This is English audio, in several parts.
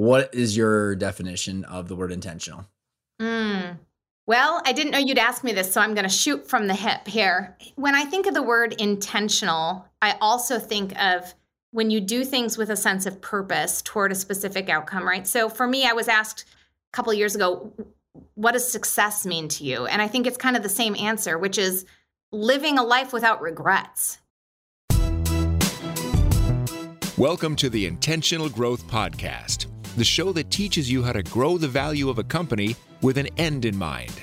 What is your definition of the word intentional? Mm. Well, I didn't know you'd ask me this, so I'm going to shoot from the hip here. When I think of the word intentional, I also think of when you do things with a sense of purpose toward a specific outcome, right? So for me, I was asked a couple years ago, what does success mean to you? And I think it's kind of the same answer, which is living a life without regrets. Welcome to the Intentional Growth Podcast, the show that teaches you how to grow the value of a company with an end in mind.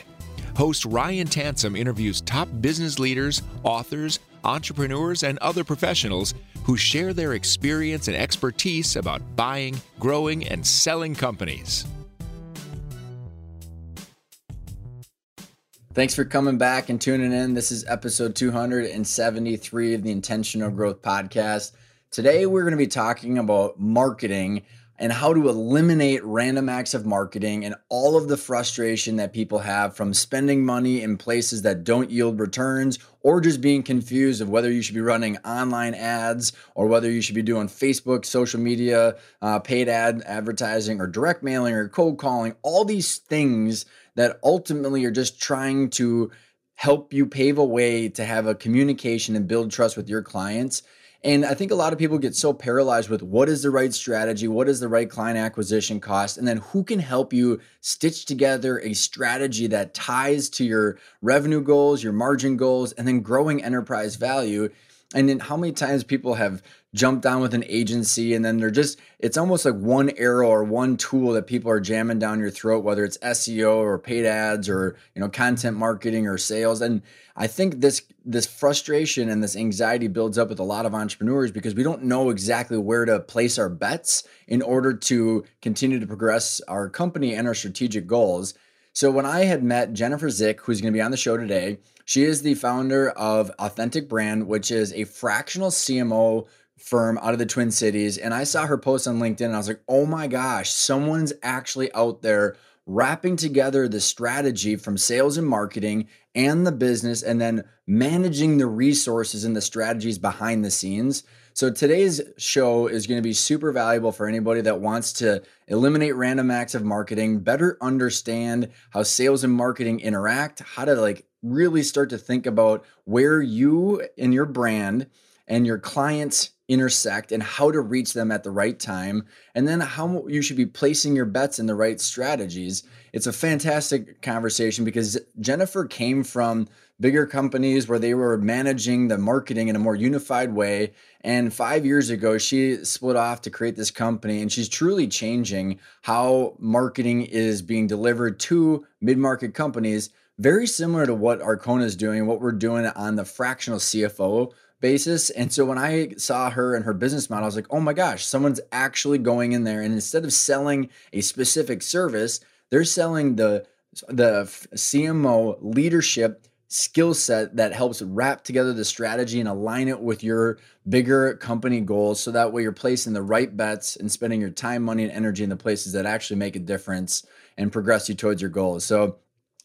Host Ryan Tansom interviews top business leaders, authors, entrepreneurs, and other professionals who share their experience and expertise about buying, growing, and selling companies. Thanks for coming back and tuning in. This is episode 273 of the Intentional Growth Podcast. Today, we're going to be talking about marketing and how to eliminate random acts of marketing and all of the frustration that people have from spending money in places that don't yield returns or just being confused of whether you should be running online ads or whether you should be doing Facebook, social media, uh, paid ad advertising, or direct mailing or cold calling. All these things that ultimately are just trying to help you pave a way to have a communication and build trust with your clients and I think a lot of people get so paralyzed with what is the right strategy, what is the right client acquisition cost, and then who can help you stitch together a strategy that ties to your revenue goals, your margin goals, and then growing enterprise value. And then how many times people have jumped on with an agency and then they're just it's almost like one arrow or one tool that people are jamming down your throat whether it's SEO or paid ads or you know content marketing or sales and I think this this frustration and this anxiety builds up with a lot of entrepreneurs because we don't know exactly where to place our bets in order to continue to progress our company and our strategic goals. So when I had met Jennifer Zick, who's going to be on the show today, she is the founder of Authentic Brand, which is a fractional CMO firm out of the Twin Cities. And I saw her post on LinkedIn and I was like, oh my gosh, someone's actually out there wrapping together the strategy from sales and marketing and the business and then managing the resources and the strategies behind the scenes. So today's show is going to be super valuable for anybody that wants to eliminate random acts of marketing, better understand how sales and marketing interact, how to like really start to think about where you and your brand and your clients intersect and how to reach them at the right time, and then how you should be placing your bets in the right strategies. It's a fantastic conversation because Jennifer came from bigger companies where they were managing the marketing in a more unified way. And five years ago, she split off to create this company, and she's truly changing how marketing is being delivered to mid market companies. Very similar to what Arkona is doing, what we're doing on the fractional CFO basis. And so when I saw her and her business model, I was like, oh my gosh, someone's actually going in there. And instead of selling a specific service, they're selling the the CMO leadership skill set that helps wrap together the strategy and align it with your bigger company goals. So that way you're placing the right bets and spending your time money and energy in the places that actually make a difference and progress you towards your goals. So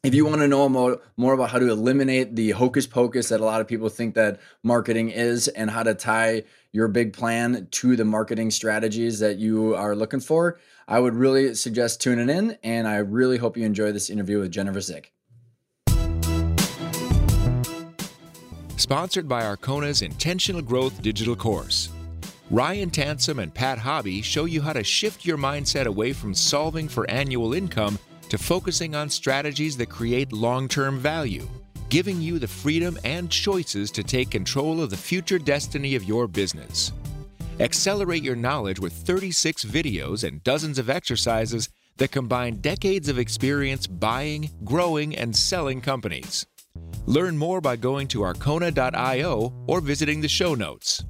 if you want to know more, more about how to eliminate the hocus pocus that a lot of people think that marketing is and how to tie your big plan to the marketing strategies that you are looking for, I would really suggest tuning in. And I really hope you enjoy this interview with Jennifer Zick. Sponsored by Arkona's Intentional Growth Digital Course. Ryan Tansom and Pat Hobby show you how to shift your mindset away from solving for annual income to focusing on strategies that create long term value, giving you the freedom and choices to take control of the future destiny of your business. Accelerate your knowledge with 36 videos and dozens of exercises that combine decades of experience buying, growing, and selling companies. Learn more by going to arkona.io or visiting the show notes.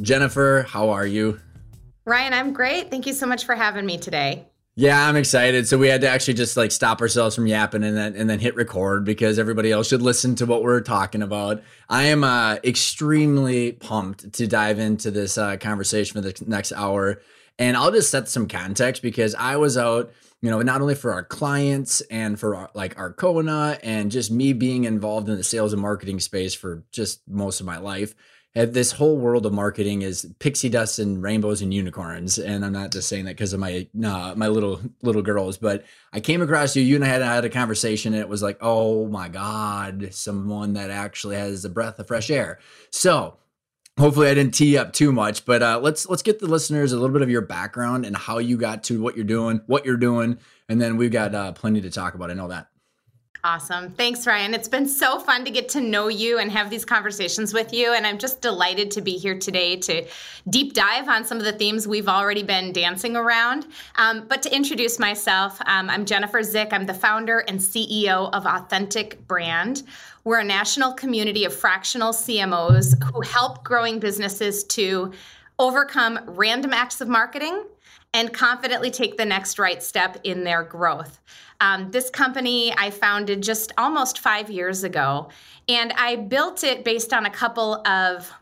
Jennifer, how are you? Ryan, I'm great. Thank you so much for having me today. Yeah, I'm excited. So we had to actually just like stop ourselves from yapping and then and then hit record because everybody else should listen to what we're talking about. I am uh, extremely pumped to dive into this uh, conversation for the next hour, and I'll just set some context because I was out, you know, not only for our clients and for our, like Arkona and just me being involved in the sales and marketing space for just most of my life this whole world of marketing is pixie dust and rainbows and unicorns. And I'm not just saying that because of my uh, my little little girls, but I came across you. You and I had, had a conversation, and it was like, oh my god, someone that actually has a breath of fresh air. So hopefully I didn't tee up too much, but uh, let's let's get the listeners a little bit of your background and how you got to what you're doing, what you're doing, and then we've got uh, plenty to talk about. I know that. Awesome. Thanks, Ryan. It's been so fun to get to know you and have these conversations with you. And I'm just delighted to be here today to deep dive on some of the themes we've already been dancing around. Um, but to introduce myself, um, I'm Jennifer Zick. I'm the founder and CEO of Authentic Brand. We're a national community of fractional CMOs who help growing businesses to overcome random acts of marketing and confidently take the next right step in their growth. Um, this company I founded just almost five years ago, and I built it based on a couple of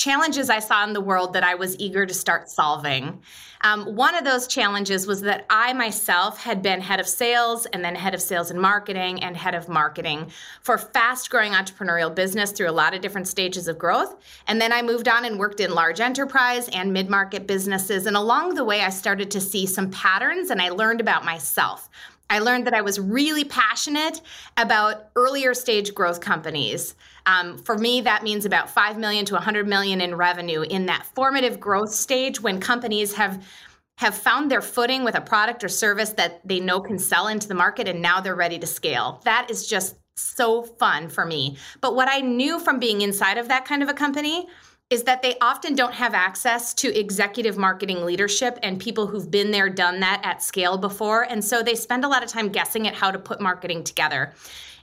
challenges I saw in the world that I was eager to start solving. Um, one of those challenges was that I myself had been head of sales and then head of sales and marketing and head of marketing for fast growing entrepreneurial business through a lot of different stages of growth. And then I moved on and worked in large enterprise and mid market businesses. And along the way, I started to see some patterns and I learned about myself. I learned that I was really passionate about earlier stage growth companies. Um, for me, that means about 5 million to 100 million in revenue in that formative growth stage when companies have have found their footing with a product or service that they know can sell into the market and now they're ready to scale. That is just so fun for me. But what I knew from being inside of that kind of a company is that they often don't have access to executive marketing leadership and people who've been there, done that at scale before. And so they spend a lot of time guessing at how to put marketing together.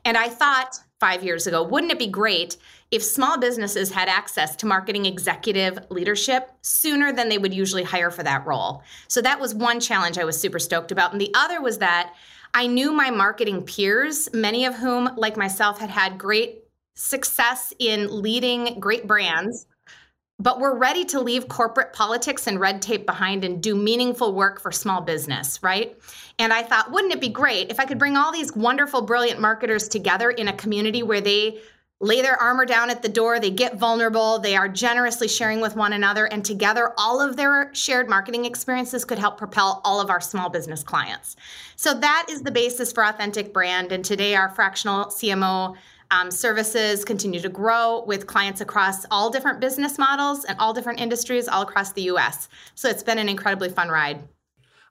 And I thought five years ago, wouldn't it be great if small businesses had access to marketing executive leadership sooner than they would usually hire for that role? So that was one challenge I was super stoked about. And the other was that I knew my marketing peers, many of whom, like myself, had had great success in leading great brands but we're ready to leave corporate politics and red tape behind and do meaningful work for small business, right? And I thought, wouldn't it be great if I could bring all these wonderful, brilliant marketers together in a community where they lay their armor down at the door, they get vulnerable, they are generously sharing with one another, and together all of their shared marketing experiences could help propel all of our small business clients. So that is the basis for Authentic Brand. And today, our fractional CMO um, services continue to grow with clients across all different business models and all different industries all across the US. So it's been an incredibly fun ride.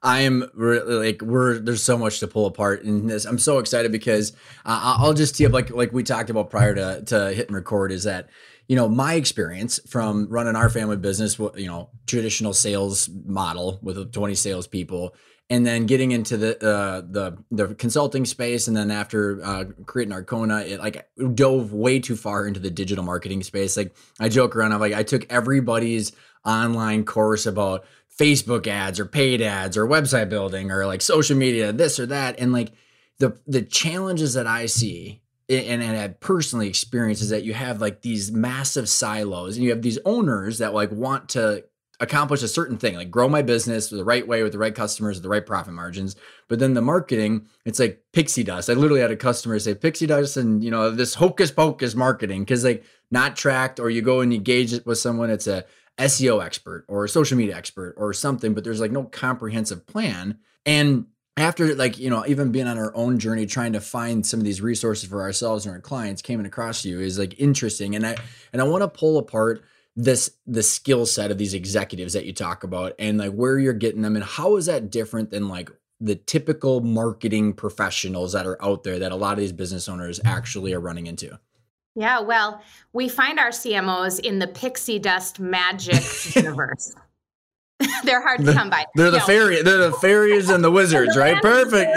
I am really like we're there's so much to pull apart in this. I'm so excited because uh, I'll just tee up like like we talked about prior to to hit and record is that you know my experience from running our family business, you know traditional sales model with 20 salespeople, and then getting into the uh, the the consulting space, and then after uh, creating Arkona, it like dove way too far into the digital marketing space. Like I joke around, I'm like I took everybody's online course about Facebook ads or paid ads or website building or like social media, this or that, and like the the challenges that I see and, and I personally experienced is that you have like these massive silos and you have these owners that like want to accomplish a certain thing, like grow my business the right way with the right customers, the right profit margins. But then the marketing, it's like pixie dust. I literally had a customer say pixie dust and you know this hocus pocus marketing because like not tracked, or you go and engage it with someone. It's a SEO expert or a social media expert or something, but there's like no comprehensive plan. And after like you know even being on our own journey trying to find some of these resources for ourselves and our clients coming across you is like interesting and i and i want to pull apart this the skill set of these executives that you talk about and like where you're getting them and how is that different than like the typical marketing professionals that are out there that a lot of these business owners actually are running into? Yeah well we find our cmos in the pixie dust magic universe. They're hard to come by. they're the no. fairy they're the fairies and the wizards the right perfect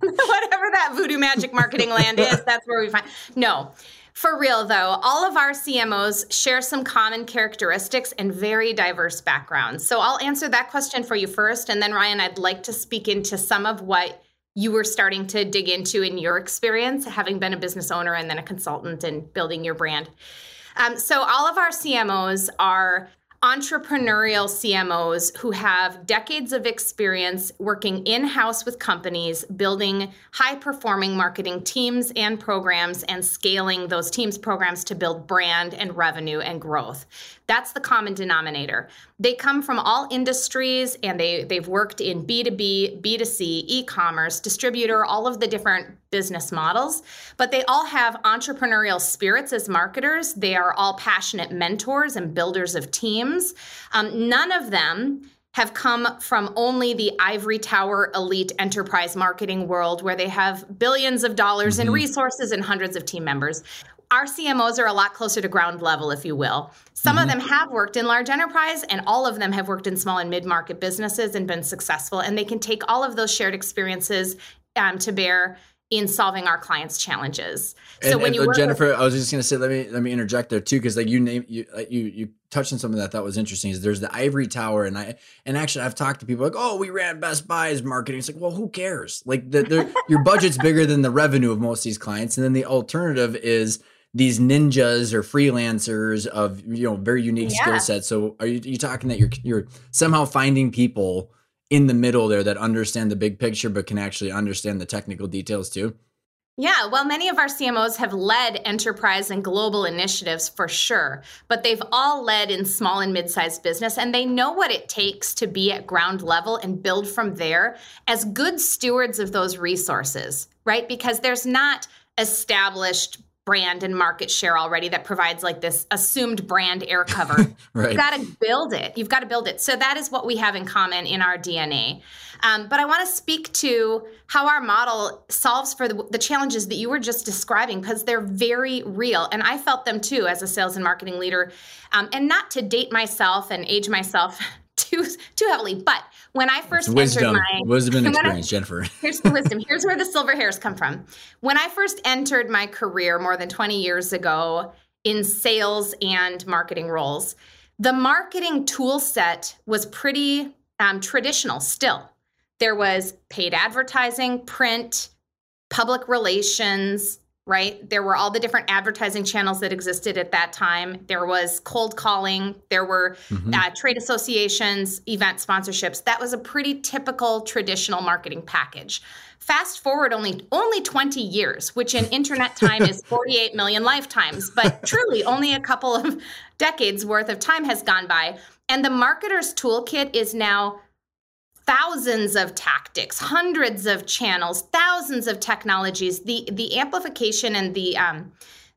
whatever that voodoo magic marketing land is that's where we find no for real, though, all of our CMOs share some common characteristics and very diverse backgrounds. So I'll answer that question for you first. And then, Ryan, I'd like to speak into some of what you were starting to dig into in your experience, having been a business owner and then a consultant and building your brand. Um, so, all of our CMOs are entrepreneurial CMOs who have decades of experience working in house with companies, building high performing marketing teams and programs, and scaling those teams' programs to build brand and revenue and growth. That's the common denominator. They come from all industries and they, they've worked in B2B, B2C, e commerce, distributor, all of the different business models, but they all have entrepreneurial spirits as marketers. They are all passionate mentors and builders of teams. Um, none of them have come from only the ivory tower elite enterprise marketing world where they have billions of dollars mm-hmm. in resources and hundreds of team members our CMOs are a lot closer to ground level, if you will. Some mm-hmm. of them have worked in large enterprise, and all of them have worked in small and mid market businesses and been successful. And they can take all of those shared experiences um, to bear in solving our clients' challenges. So and, when you Jennifer, with- I was just going to say, let me let me interject there too, because like you name you you you touched on something that I thought was interesting. Is there's the ivory tower, and I and actually I've talked to people like, oh, we ran Best Buy's marketing. It's like, well, who cares? Like the, your budget's bigger than the revenue of most of these clients, and then the alternative is these ninjas or freelancers of you know very unique yeah. skill sets. So are you, are you talking that you're you're somehow finding people in the middle there that understand the big picture but can actually understand the technical details too? Yeah, well, many of our CMOs have led enterprise and global initiatives for sure, but they've all led in small and mid sized business, and they know what it takes to be at ground level and build from there as good stewards of those resources, right? Because there's not established brand and market share already that provides like this assumed brand air cover. right. You've got to build it. You've got to build it. So that is what we have in common in our DNA. Um, but I want to speak to how our model solves for the, the challenges that you were just describing because they're very real. And I felt them too as a sales and marketing leader. Um, and not to date myself and age myself too too heavily. But when I first wisdom, entered my wisdom and experience, I, Jennifer. here's the wisdom. Here's where the silver hairs come from. When I first entered my career more than 20 years ago in sales and marketing roles, the marketing tool set was pretty um, traditional still. There was paid advertising, print, public relations, right? There were all the different advertising channels that existed at that time. There was cold calling, there were mm-hmm. uh, trade associations, event sponsorships. That was a pretty typical traditional marketing package. Fast forward only only 20 years, which in internet time is 48 million lifetimes, but truly only a couple of decades worth of time has gone by. And the marketer's toolkit is now thousands of tactics, hundreds of channels, thousands of technologies. The the amplification and the um,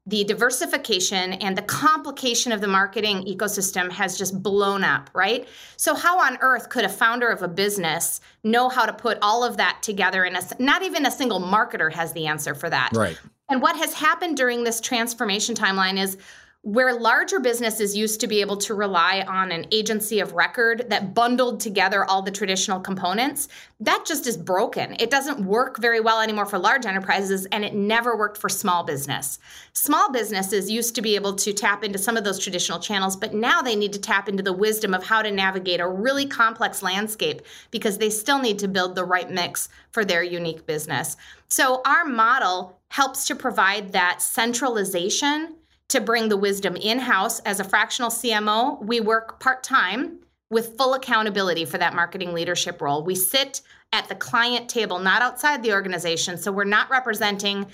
the diversification and the complication of the marketing ecosystem has just blown up, right? So how on earth could a founder of a business know how to put all of that together in a not even a single marketer has the answer for that. Right. And what has happened during this transformation timeline is where larger businesses used to be able to rely on an agency of record that bundled together all the traditional components, that just is broken. It doesn't work very well anymore for large enterprises, and it never worked for small business. Small businesses used to be able to tap into some of those traditional channels, but now they need to tap into the wisdom of how to navigate a really complex landscape because they still need to build the right mix for their unique business. So, our model helps to provide that centralization to bring the wisdom in house as a fractional CMO. We work part time with full accountability for that marketing leadership role. We sit at the client table, not outside the organization. So we're not representing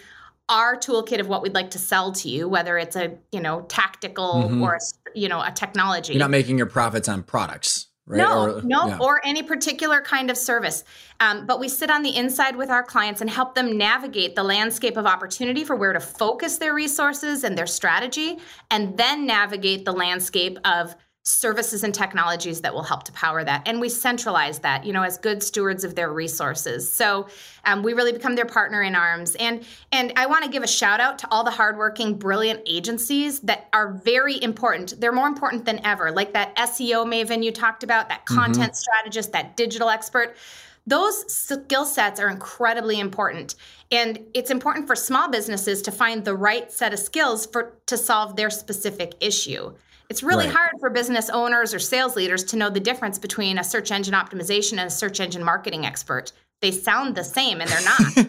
our toolkit of what we'd like to sell to you, whether it's a you know tactical mm-hmm. or you know a technology. You're not making your profits on products. Right? No, or, no, yeah. or any particular kind of service. Um, but we sit on the inside with our clients and help them navigate the landscape of opportunity for where to focus their resources and their strategy, and then navigate the landscape of services and technologies that will help to power that. And we centralize that you know as good stewards of their resources. So um, we really become their partner in arms. And and i want to give a shout out to all the hardworking brilliant agencies that are very important. They're more important than ever like that seo maven you talked about that mm-hmm. content mm-hmm. strategist that digital expert. Those skill sets are incredibly important. And it's important for small businesses to find the right set of skills for to solve their specific issue it's really right. hard for business owners or sales leaders to know the difference between a search engine optimization and a search engine marketing expert. They sound the same and they're not.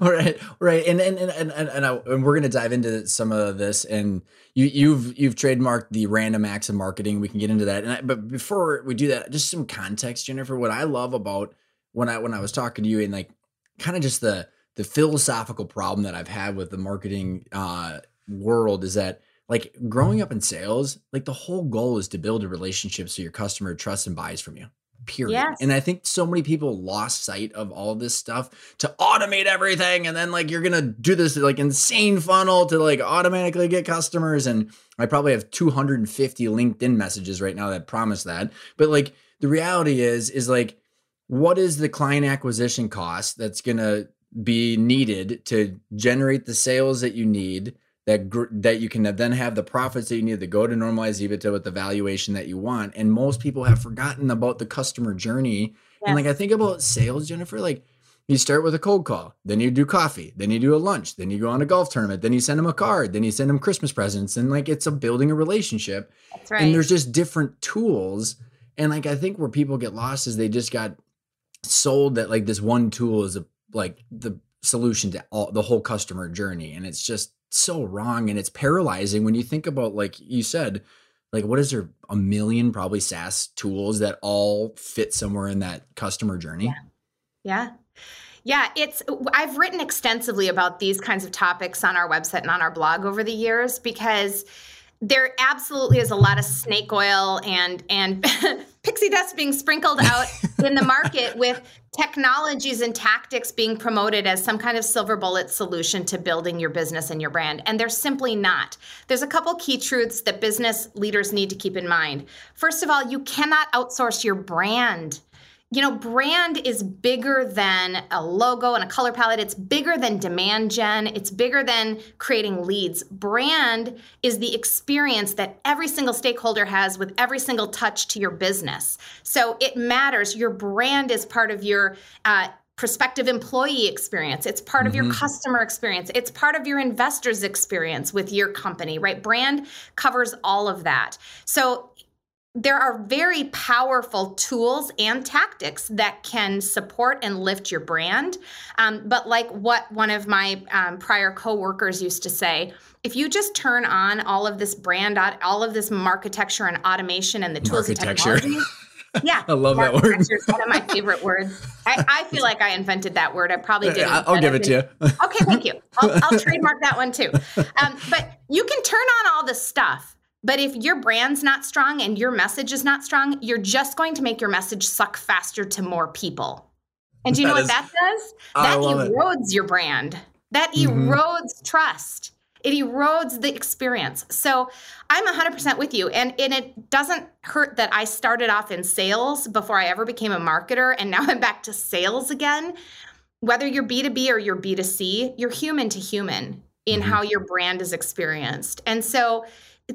All right, right, and and and and, and, I, and we're gonna dive into some of this, and you you've you've trademarked the random acts of marketing. We can get into that, and I, but before we do that, just some context, Jennifer. What I love about when I when I was talking to you, and like kind of just the the philosophical problem that I've had with the marketing uh, world is that like growing up in sales, like the whole goal is to build a relationship so your customer trusts and buys from you period. Yes. And I think so many people lost sight of all this stuff to automate everything. And then like you're gonna do this like insane funnel to like automatically get customers. And I probably have 250 LinkedIn messages right now that promise that. But like the reality is, is like, what is the client acquisition cost that's gonna be needed to generate the sales that you need that gr- that you can then have the profits that you need to go to normalize EBITDA with the valuation that you want. And most people have forgotten about the customer journey. Yes. And like I think about sales, Jennifer, like you start with a cold call, then you do coffee, then you do a lunch, then you go on a golf tournament, then you send them a card, then you send them Christmas presents, and like it's a building a relationship. That's right. And there's just different tools. And like I think where people get lost is they just got sold that like this one tool is a like the solution to all the whole customer journey. And it's just so wrong and it's paralyzing when you think about like you said like what is there a million probably SaaS tools that all fit somewhere in that customer journey? Yeah. Yeah. Yeah, it's I've written extensively about these kinds of topics on our website and on our blog over the years because there absolutely is a lot of snake oil and and pixie dust being sprinkled out in the market with technologies and tactics being promoted as some kind of silver bullet solution to building your business and your brand. And they're simply not. There's a couple key truths that business leaders need to keep in mind. First of all you cannot outsource your brand you know, brand is bigger than a logo and a color palette. It's bigger than demand gen. It's bigger than creating leads. Brand is the experience that every single stakeholder has with every single touch to your business. So it matters. Your brand is part of your uh, prospective employee experience. It's part of mm-hmm. your customer experience. It's part of your investors' experience with your company, right? Brand covers all of that. So there are very powerful tools and tactics that can support and lift your brand. Um, but like what one of my um, prior coworkers used to say, if you just turn on all of this brand, all of this architecture and automation and the tools and technology. Yeah, I love that word. It's one of my favorite words. I, I, feel like I invented that word. I probably didn't. I'll give it to you. okay, thank you. I'll, I'll trademark that one too. Um, but you can turn on all this stuff but if your brand's not strong and your message is not strong, you're just going to make your message suck faster to more people. And do you that know what that does? that erodes it. your brand. That mm-hmm. erodes trust. It erodes the experience. So I'm 100% with you. And, and it doesn't hurt that I started off in sales before I ever became a marketer. And now I'm back to sales again. Whether you're B2B or you're B2C, you're human to human in mm-hmm. how your brand is experienced. And so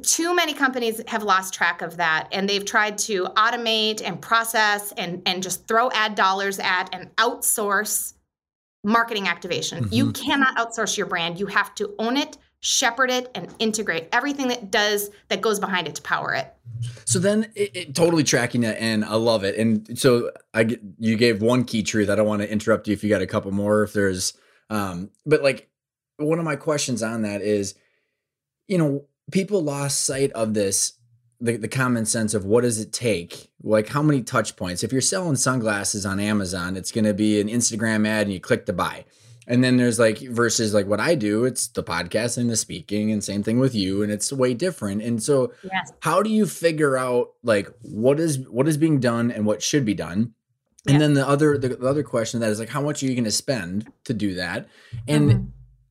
too many companies have lost track of that and they've tried to automate and process and, and just throw ad dollars at and outsource marketing activation. Mm-hmm. You cannot outsource your brand. You have to own it, shepherd it, and integrate everything that does that goes behind it to power it. So then, it, it, totally tracking it, and I love it. And so I, you gave one key truth. I don't want to interrupt you if you got a couple more. If there's, um, but like one of my questions on that is, you know, people lost sight of this the, the common sense of what does it take? Like how many touch points? If you're selling sunglasses on amazon it's going to be an instagram ad and you click to buy. And then there's like versus like what i do it's the podcast and the speaking and same thing with you and it's way different. And so yes. how do you figure out like what is what is being done and what should be done? And then the other the, the, other question that is like how much are you going to spend to do that? And mm-hmm.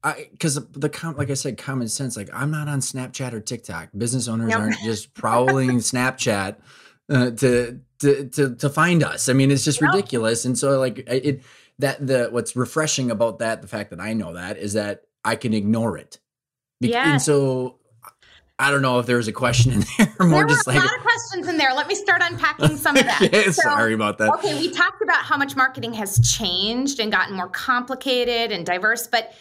I because the com like I said, common sense. Like I'm not on Snapchat or TikTok. Business owners yep. aren't just prowling Snapchat uh, to, to to to find us. I mean, it's just yep. ridiculous. And so like it that the what's refreshing about that, the fact that I know that is that I can ignore it. Yeah. And so I don't know if there was a question in there. More there just like a lot of questions in there. Let me start unpacking some of that. so, sorry about that. Okay, we talked about how much marketing has changed and gotten more complicated and diverse, but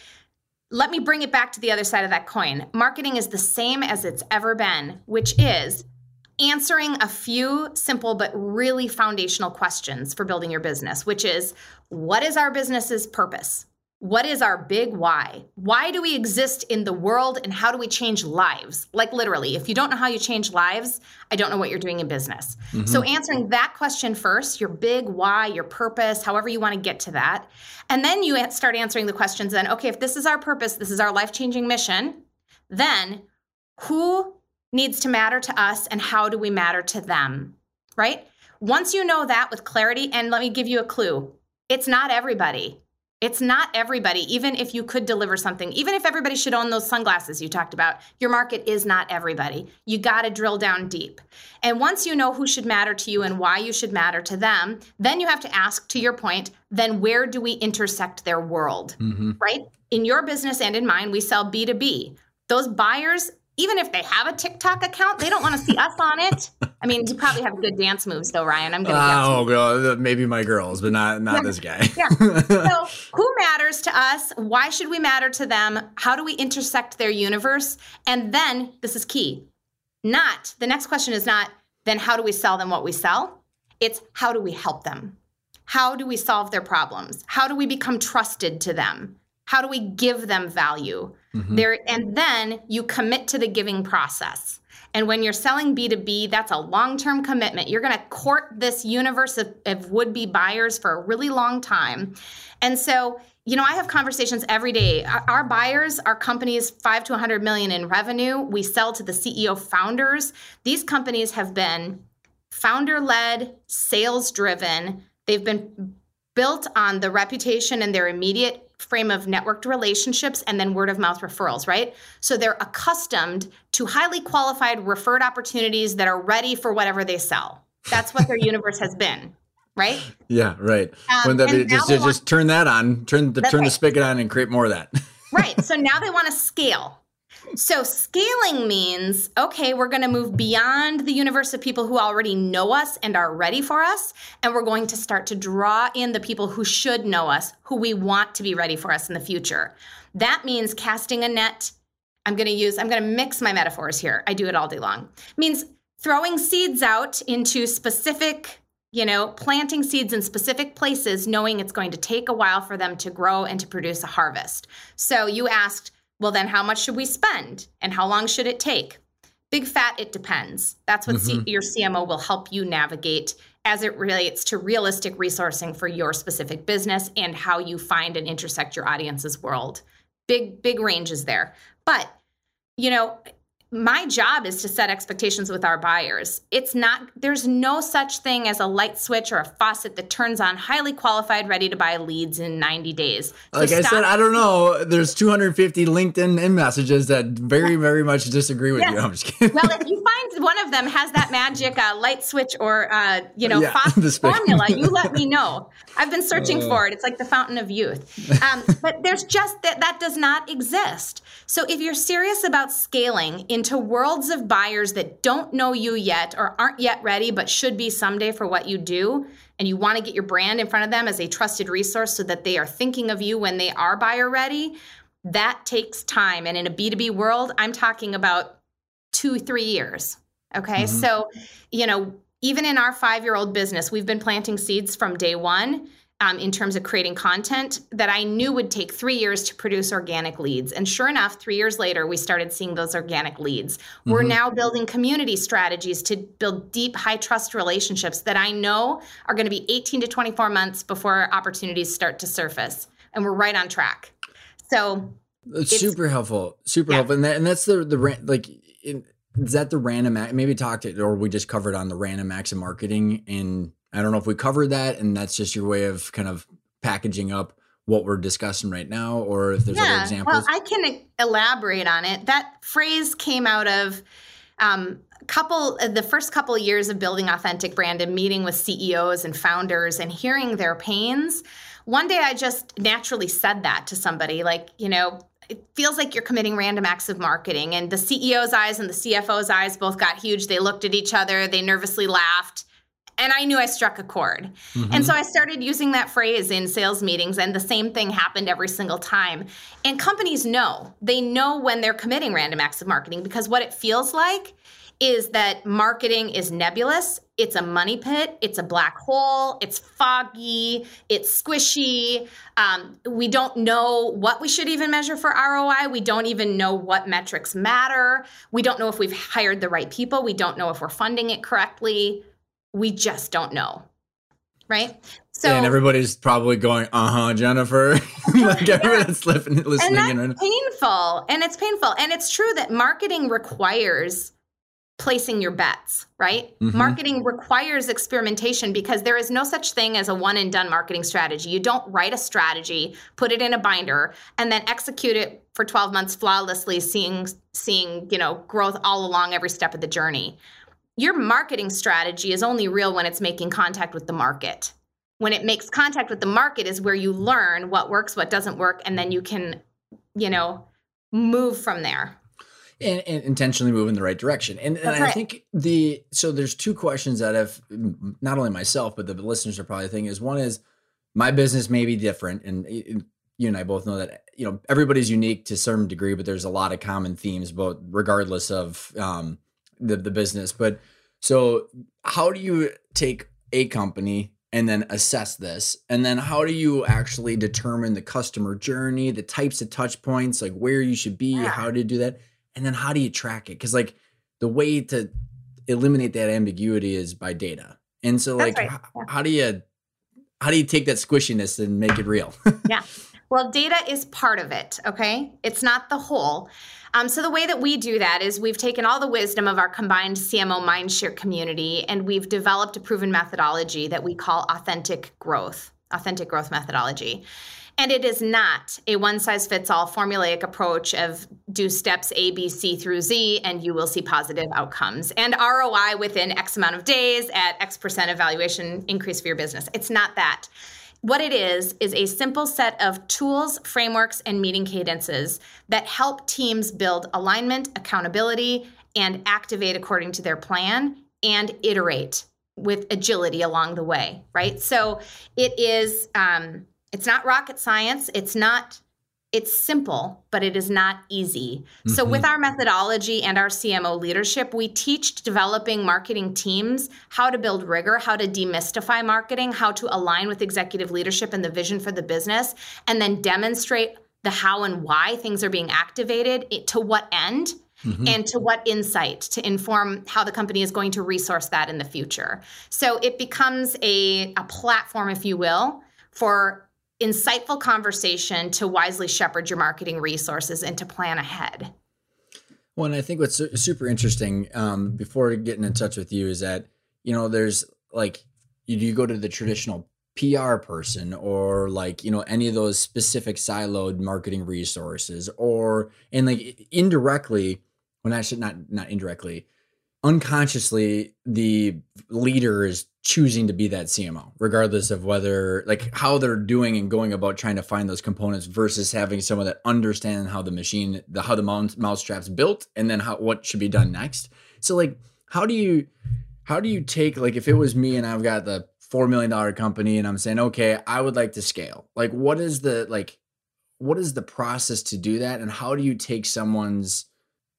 let me bring it back to the other side of that coin. Marketing is the same as it's ever been, which is answering a few simple but really foundational questions for building your business, which is what is our business's purpose? What is our big why? Why do we exist in the world and how do we change lives? Like literally, if you don't know how you change lives, I don't know what you're doing in business. Mm-hmm. So answering that question first, your big why, your purpose, however you want to get to that. And then you start answering the questions then, okay, if this is our purpose, this is our life-changing mission, then who needs to matter to us and how do we matter to them? Right? Once you know that with clarity, and let me give you a clue. It's not everybody it's not everybody, even if you could deliver something, even if everybody should own those sunglasses you talked about, your market is not everybody. You got to drill down deep. And once you know who should matter to you and why you should matter to them, then you have to ask, to your point, then where do we intersect their world, mm-hmm. right? In your business and in mine, we sell B2B. Those buyers even if they have a TikTok account, they don't want to see us on it. I mean, you probably have good dance moves though, Ryan. I'm gonna. Oh, well, uh, maybe my girls, but not not this guy. yeah. So, who matters to us? Why should we matter to them? How do we intersect their universe? And then this is key. Not the next question is not then how do we sell them what we sell? It's how do we help them? How do we solve their problems? How do we become trusted to them? How do we give them value? Mm-hmm. There and then you commit to the giving process. And when you're selling B2B, that's a long-term commitment. You're going to court this universe of, of would-be buyers for a really long time. And so, you know, I have conversations every day. Our, our buyers are companies 5 to 100 million in revenue. We sell to the CEO founders. These companies have been founder-led, sales-driven. They've been built on the reputation and their immediate frame of networked relationships and then word of mouth referrals, right? So they're accustomed to highly qualified referred opportunities that are ready for whatever they sell. That's what their universe has been, right? Yeah, right. Um, when that, just, just, want, turn that on, turn the turn right. the spigot on, and create more of that. right. So now they want to scale. So, scaling means okay, we're going to move beyond the universe of people who already know us and are ready for us. And we're going to start to draw in the people who should know us, who we want to be ready for us in the future. That means casting a net. I'm going to use, I'm going to mix my metaphors here. I do it all day long. It means throwing seeds out into specific you know, planting seeds in specific places, knowing it's going to take a while for them to grow and to produce a harvest. So you asked, well, then how much should we spend and how long should it take? Big fat, it depends. That's what mm-hmm. C- your CMO will help you navigate as it relates to realistic resourcing for your specific business and how you find and intersect your audience's world. Big, big ranges there. But, you know, my job is to set expectations with our buyers. It's not, there's no such thing as a light switch or a faucet that turns on highly qualified, ready to buy leads in 90 days. So like stop. I said, I don't know. There's 250 LinkedIn in messages that very, very much disagree with you. I'm just kidding. Well, if you find one of them has that magic uh, light switch or, uh, you know, yeah, formula, you let me know. I've been searching uh, for it. It's like the fountain of youth. Um, but there's just that, that does not exist. So if you're serious about scaling in into worlds of buyers that don't know you yet or aren't yet ready but should be someday for what you do. And you want to get your brand in front of them as a trusted resource so that they are thinking of you when they are buyer ready. That takes time. And in a b2b world i'm talking about two three years okay? Mm-hmm. so you know even in our five year old business we've been planting seeds from day one um, in terms of creating content that I knew would take three years to produce organic leads. And sure enough, three years later, we started seeing those organic leads. Mm-hmm. We're now building community strategies to build deep, high trust relationships that I know are going to be 18 to 24 months before opportunities start to surface. And we're right on track. So it's, super helpful, super yeah. helpful. And, that, and that's the, the, like, in, is that the random maybe talked it or we just covered on the random acts of marketing in I don't know if we covered that, and that's just your way of kind of packaging up what we're discussing right now, or if there's yeah, other examples. Well, I can elaborate on it. That phrase came out of um, couple the first couple of years of building authentic brand and meeting with CEOs and founders and hearing their pains. One day I just naturally said that to somebody, like, you know, it feels like you're committing random acts of marketing. And the CEO's eyes and the CFO's eyes both got huge. They looked at each other, they nervously laughed and I knew I struck a chord. Mm-hmm. And so I started using that phrase in sales meetings, and the same thing happened every single time. And companies know, they know when they're committing random acts of marketing because what it feels like is that marketing is nebulous. It's a money pit. It's a black hole. It's foggy. It's squishy. Um, we don't know what we should even measure for ROI. We don't even know what metrics matter. We don't know if we've hired the right people. We don't know if we're funding it correctly. We just don't know. Right. So and everybody's probably going, uh huh, Jennifer. like yeah. everyone's listening, listening. And that's painful. And it's painful. And it's true that marketing requires placing your bets, right? Mm-hmm. Marketing requires experimentation because there is no such thing as a one and done marketing strategy. You don't write a strategy, put it in a binder, and then execute it for 12 months flawlessly, seeing seeing, you know, growth all along every step of the journey. Your marketing strategy is only real when it's making contact with the market. When it makes contact with the market is where you learn what works, what doesn't work, and then you can, you know, move from there and, and, intentionally move in the right direction. And, and I think the so there's two questions that have not only myself but the listeners are probably thinking is one is my business may be different, and you and I both know that you know everybody's unique to some degree, but there's a lot of common themes, but regardless of um, the the business. But so how do you take a company and then assess this and then how do you actually determine the customer journey the types of touch points like where you should be yeah. how to do that and then how do you track it? Because like the way to eliminate that ambiguity is by data. And so like right. yeah. how do you how do you take that squishiness and make it real? yeah. Well, data is part of it, okay? It's not the whole. Um, so, the way that we do that is we've taken all the wisdom of our combined CMO mindshare community and we've developed a proven methodology that we call authentic growth, authentic growth methodology. And it is not a one size fits all formulaic approach of do steps A, B, C through Z, and you will see positive outcomes and ROI within X amount of days at X percent evaluation increase for your business. It's not that. What it is, is a simple set of tools, frameworks, and meeting cadences that help teams build alignment, accountability, and activate according to their plan and iterate with agility along the way, right? So it is. Um, it's not rocket science. It's not it's simple, but it is not easy. Mm-hmm. So, with our methodology and our CMO leadership, we teach developing marketing teams how to build rigor, how to demystify marketing, how to align with executive leadership and the vision for the business, and then demonstrate the how and why things are being activated, to what end. Mm-hmm. And to what insight to inform how the company is going to resource that in the future. So it becomes a, a platform, if you will, for insightful conversation to wisely shepherd your marketing resources and to plan ahead. Well, and I think what's super interesting um, before getting in touch with you is that, you know, there's like, you, you go to the traditional PR person or like, you know, any of those specific siloed marketing resources or, and like indirectly, when I should not, not indirectly, unconsciously the leader is choosing to be that CMO, regardless of whether like how they're doing and going about trying to find those components versus having someone that understands how the machine, the how the mouse, mousetrap's built, and then how what should be done next. So like, how do you how do you take like if it was me and I've got the four million dollar company and I'm saying okay, I would like to scale. Like, what is the like, what is the process to do that, and how do you take someone's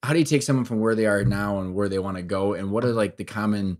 how do you take someone from where they are now and where they want to go and what are like the common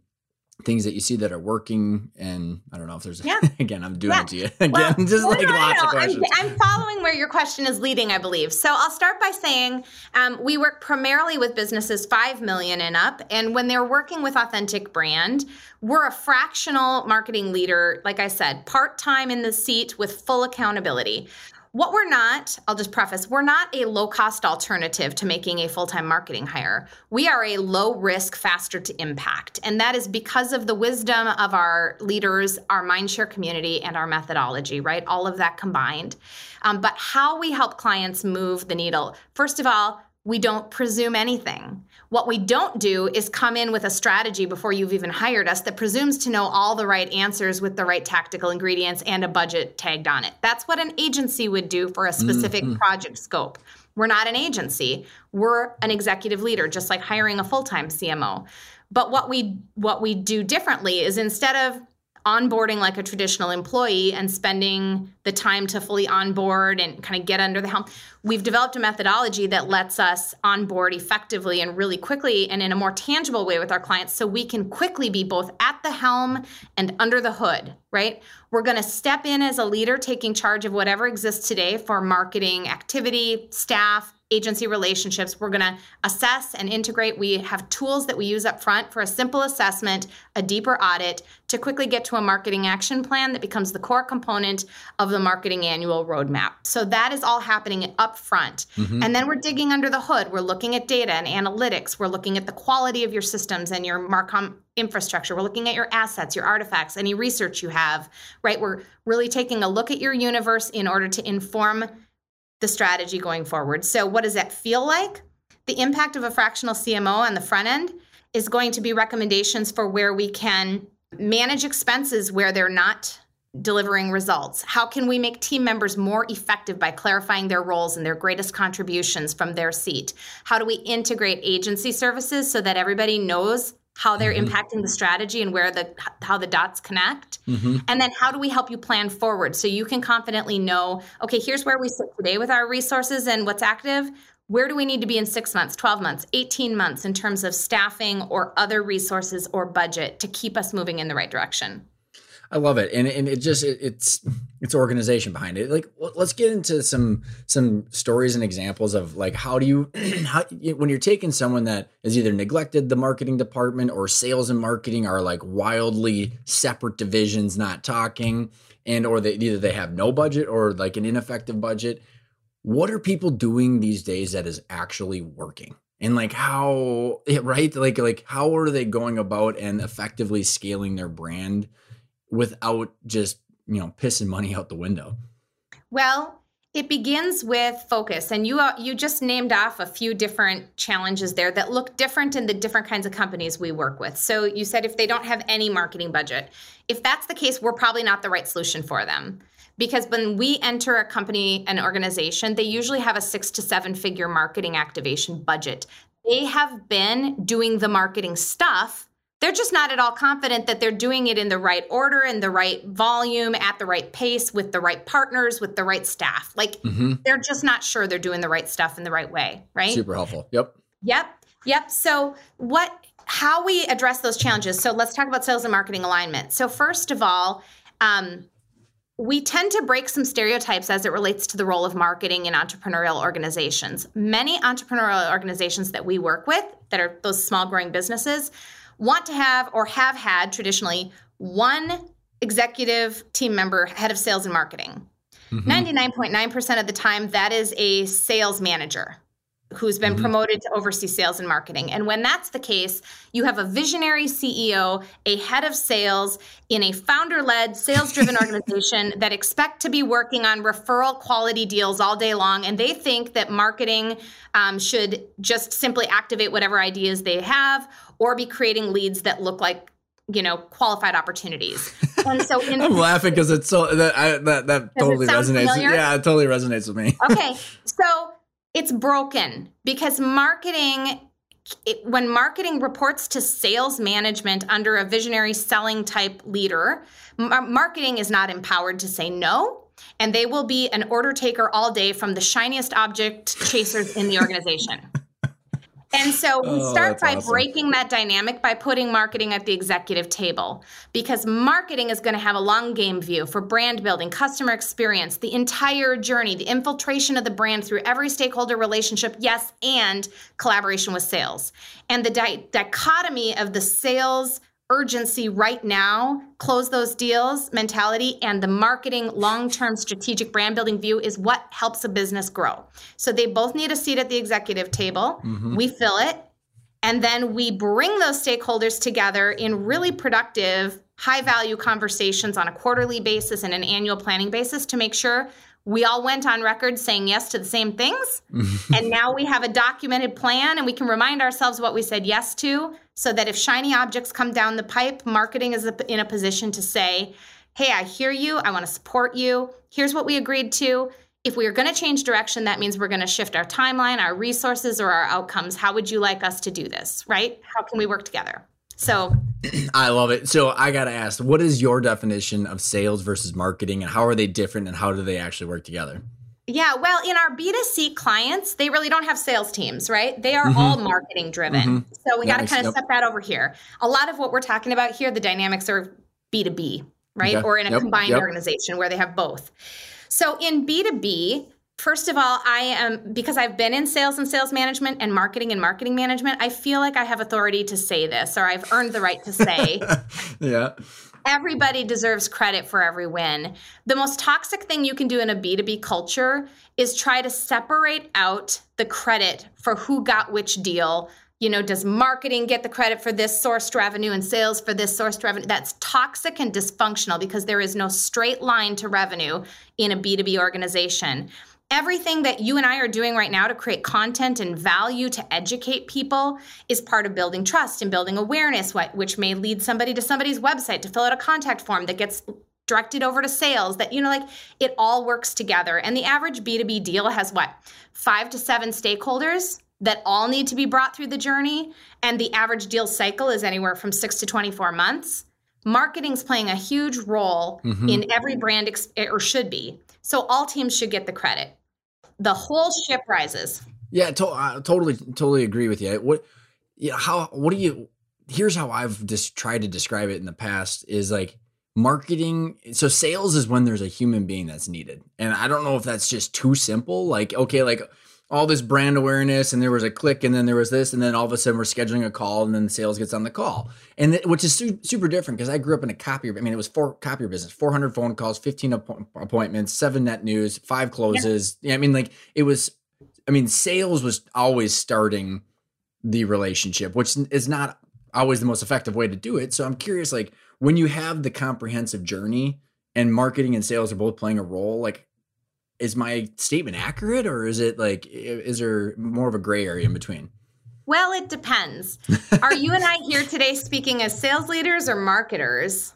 things that you see that are working? And i don't know if there's yeah. again i'm doing yeah. it to you again. Well, just well, like no, lots of questions I'm, I'm, following where your question is leading i believe. So i'll start by saying um, we work primarily with businesses 5 million and up and when they're working with authentic brand we're a fractional marketing leader like i said part-time in the seat with full accountability what we're not, I'll just preface, we're not a low cost alternative to making a full time marketing hire. We are a low risk, faster to impact. And that is because of the wisdom of our leaders, our mindshare community, and our methodology, right? All of that combined. Um, but how we help clients move the needle, first of all, we don't presume anything. What we don't do is come in with a strategy before you've even hired us that presumes to know all the right answers with the right tactical ingredients and a budget tagged on it. That's what an agency would do for a specific mm-hmm. project scope. We're not an agency. We're an executive leader, just like hiring a full-time CMO. But what we what we do differently is instead of onboarding like a traditional employee and spending the time to fully onboard and kind of get under the helm. We've developed a methodology that lets us onboard effectively and really quickly and in a more tangible way with our clients so we can quickly be both at the helm and under the hood, right? We're going to step in as a leader taking charge of whatever exists today for marketing activity, staff, agency relationships. We're going to assess and integrate. We have tools that we use up front for a simple assessment, a deeper audit to quickly get to a marketing action plan that becomes the core component of the marketing annual roadmap. So that is all happening up front. Mm-hmm. And then we're digging under the hood. We're looking at data and analytics. We're looking at the quality of your systems and your Marcom infrastructure. We're looking at your assets, your artifacts, any research you have, right? We're really taking a look at your universe in order to inform the strategy going forward. So, what does that feel like? The impact of a fractional CMO on the front end is going to be recommendations for where we can manage expenses where they're not delivering results? How can we make team members more effective by clarifying their roles and their greatest contributions from their seat? How do we integrate agency services so that everybody knows how they're mm-hmm. impacting the strategy and where the how the dots connect mm-hmm. and then how do we help you plan forward so you can confidently know okay here's where we sit today with our resources and what's active where do we need to be in 6 months 12 months 18 months in terms of staffing or other resources or budget to keep us moving in the right direction I love it, and and it just it, it's it's organization behind it. Like, let's get into some some stories and examples of like how do you how when you're taking someone that has either neglected the marketing department or sales and marketing are like wildly separate divisions, not talking, and or they either they have no budget or like an ineffective budget. What are people doing these days that is actually working? and like how right like like how are they going about and effectively scaling their brand without just, you know, pissing money out the window? Well, it begins with focus, and you you just named off a few different challenges there that look different in the different kinds of companies we work with. So you said if they don't have any marketing budget, if that's the case, we're probably not the right solution for them. Because when we enter a company, an organization, they usually have a six to seven figure marketing activation budget. They have been doing the marketing stuff they're just not at all confident that they're doing it in the right order and the right volume at the right pace with the right partners with the right staff. Like mm-hmm. they're just not sure they're doing the right stuff in the right way right? Super helpful. Yep. Yep. Yep. So what how we address those challenges. So let's talk about sales and marketing alignment. So first of all um, we tend to break some stereotypes as it relates to the role of marketing in entrepreneurial organizations. Many entrepreneurial organizations that we work with, that are those small growing businesses, want to have or have had traditionally one executive team member, head of sales and marketing. Mm-hmm. 99.9% of the time, that is a sales manager who's been mm-hmm. promoted to oversee sales and marketing. And when that's the case, you have a visionary CEO, a head of sales in a founder led, sales driven organization that expect to be working on referral quality deals all day long. And they think that marketing um, should just simply activate whatever ideas they have or be creating leads that look like you know qualified opportunities. And so in, i'm laughing because it's so that I, that that totally resonates familiar? yeah it totally resonates with me. Okay so it's broken because marketing it, when marketing reports to sales management under a visionary selling type leader uh, marketing is not empowered to say no and they will be an order taker all day from the shiniest object chasers in the organization and so we oh, start by awesome. breaking that dynamic by putting marketing at the executive table because marketing is going to have a long game view for brand building, customer experience, the entire journey, the infiltration of the brand through every stakeholder relationship, yes, and collaboration with sales. And the di- dichotomy of the sales urgency right now, close those deals mentality, and the marketing long term strategic brand building view is what helps a business grow. So they both need a seat at the executive table. Mm-hmm. We fill it. And then we bring those stakeholders together in really productive, high value conversations on a quarterly basis and an annual planning basis to make sure we all went on record saying yes to the same things. and now we have a documented plan and we can remind ourselves what we said yes to so that if shiny objects come down the pipe, marketing is in a position to say, hey, I hear you. I want to support you. Here's what we agreed to. If we are going to change direction, that means we're going to shift our timeline, our resources, or our outcomes. How would you like us to do this, right? How can we work together? So I love it. So I got to ask, what is your definition of sales versus marketing and how are they different and how do they actually work together? Yeah, well, in our B2C clients, they really don't have sales teams, right? They are mm-hmm. all marketing driven. Mm-hmm. So we got to kind of yep. step that over here. A lot of what we're talking about here, the dynamics are B2B, right? Okay. Or in a yep. combined yep. organization where they have both. So in B2B, First of all, I am because I've been in sales and sales management and marketing and marketing management, I feel like I have authority to say this or I've earned the right to say. yeah. Everybody deserves credit for every win. The most toxic thing you can do in a B2B culture is try to separate out the credit for who got which deal. You know, does marketing get the credit for this sourced revenue and sales for this sourced revenue? That's toxic and dysfunctional because there is no straight line to revenue in a B2B organization everything that you and I are doing right now to create content and value to educate people is part of building trust and building awareness, which may lead somebody to somebody's website to fill out a contact form that gets directed over to sales that you know like it all works together. And the average b2b deal has what five to seven stakeholders that all need to be brought through the journey and the average deal cycle is anywhere from six to 24 months marketing's playing a huge role mm-hmm. in every brand ex- or should be so all teams should get the credit. The whole ship rises. Yeah, to- I totally, totally agree with you. What, yeah, how, what do you, here's how I've just tried to describe it in the past is like marketing. So sales is when there's a human being that's needed. And I don't know if that's just too simple. Like, okay, like, all this brand awareness and there was a click and then there was this and then all of a sudden we're scheduling a call and then sales gets on the call. And th- which is su- super different because i grew up in a copier i mean it was four copier business 400 phone calls 15 app- appointments seven net news five closes. Yeah. yeah i mean like it was i mean sales was always starting the relationship which is not always the most effective way to do it. So i'm curious like when you have the comprehensive journey and marketing and sales are both playing a role like is my statement accurate or is it like is there more of a gray area in between well it depends are you and i here today speaking as sales leaders or marketers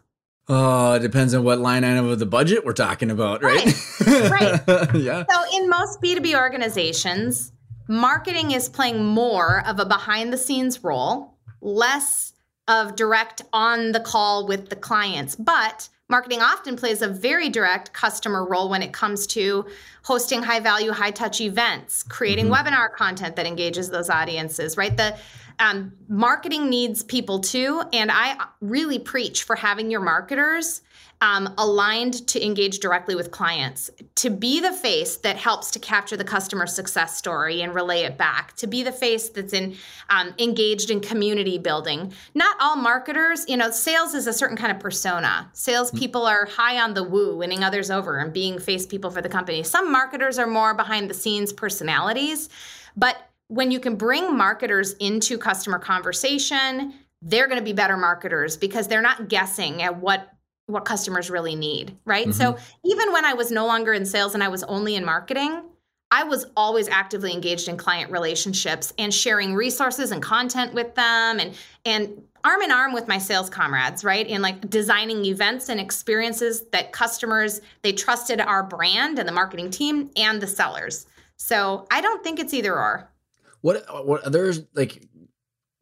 Oh, it depends on what line item of the budget we're talking about, right? Right. right. yeah. So, in most B2B organizations, marketing is playing more of a behind the scenes role, less of direct on the call with the clients. But Marketing often plays a very direct customer role when it comes to hosting high value, high touch events, creating mm-hmm. webinar content that engages those audiences, right? The um, marketing needs people too. And I really preach for having your marketers um, aligned to engage directly with clients, to be the face that helps to capture the customer success story and relay it back, to be the face that's in um, engaged in community building. Not all marketers, you know, sales is a certain kind of persona. Salespeople are high on the woo, winning others over and being face people for the company. Some marketers are more behind the scenes personalities, but when you can bring marketers into customer conversation, they're going to be better marketers because they're not guessing at what what customers really need, right? Mm-hmm. So even when I was no longer in sales and I was only in marketing, I was always actively engaged in client relationships and sharing resources and content with them and and arm in arm with my sales comrades, right? And like designing events and experiences that customers they trusted our brand and the marketing team and the sellers. So I don't think it's either or. What what are there's like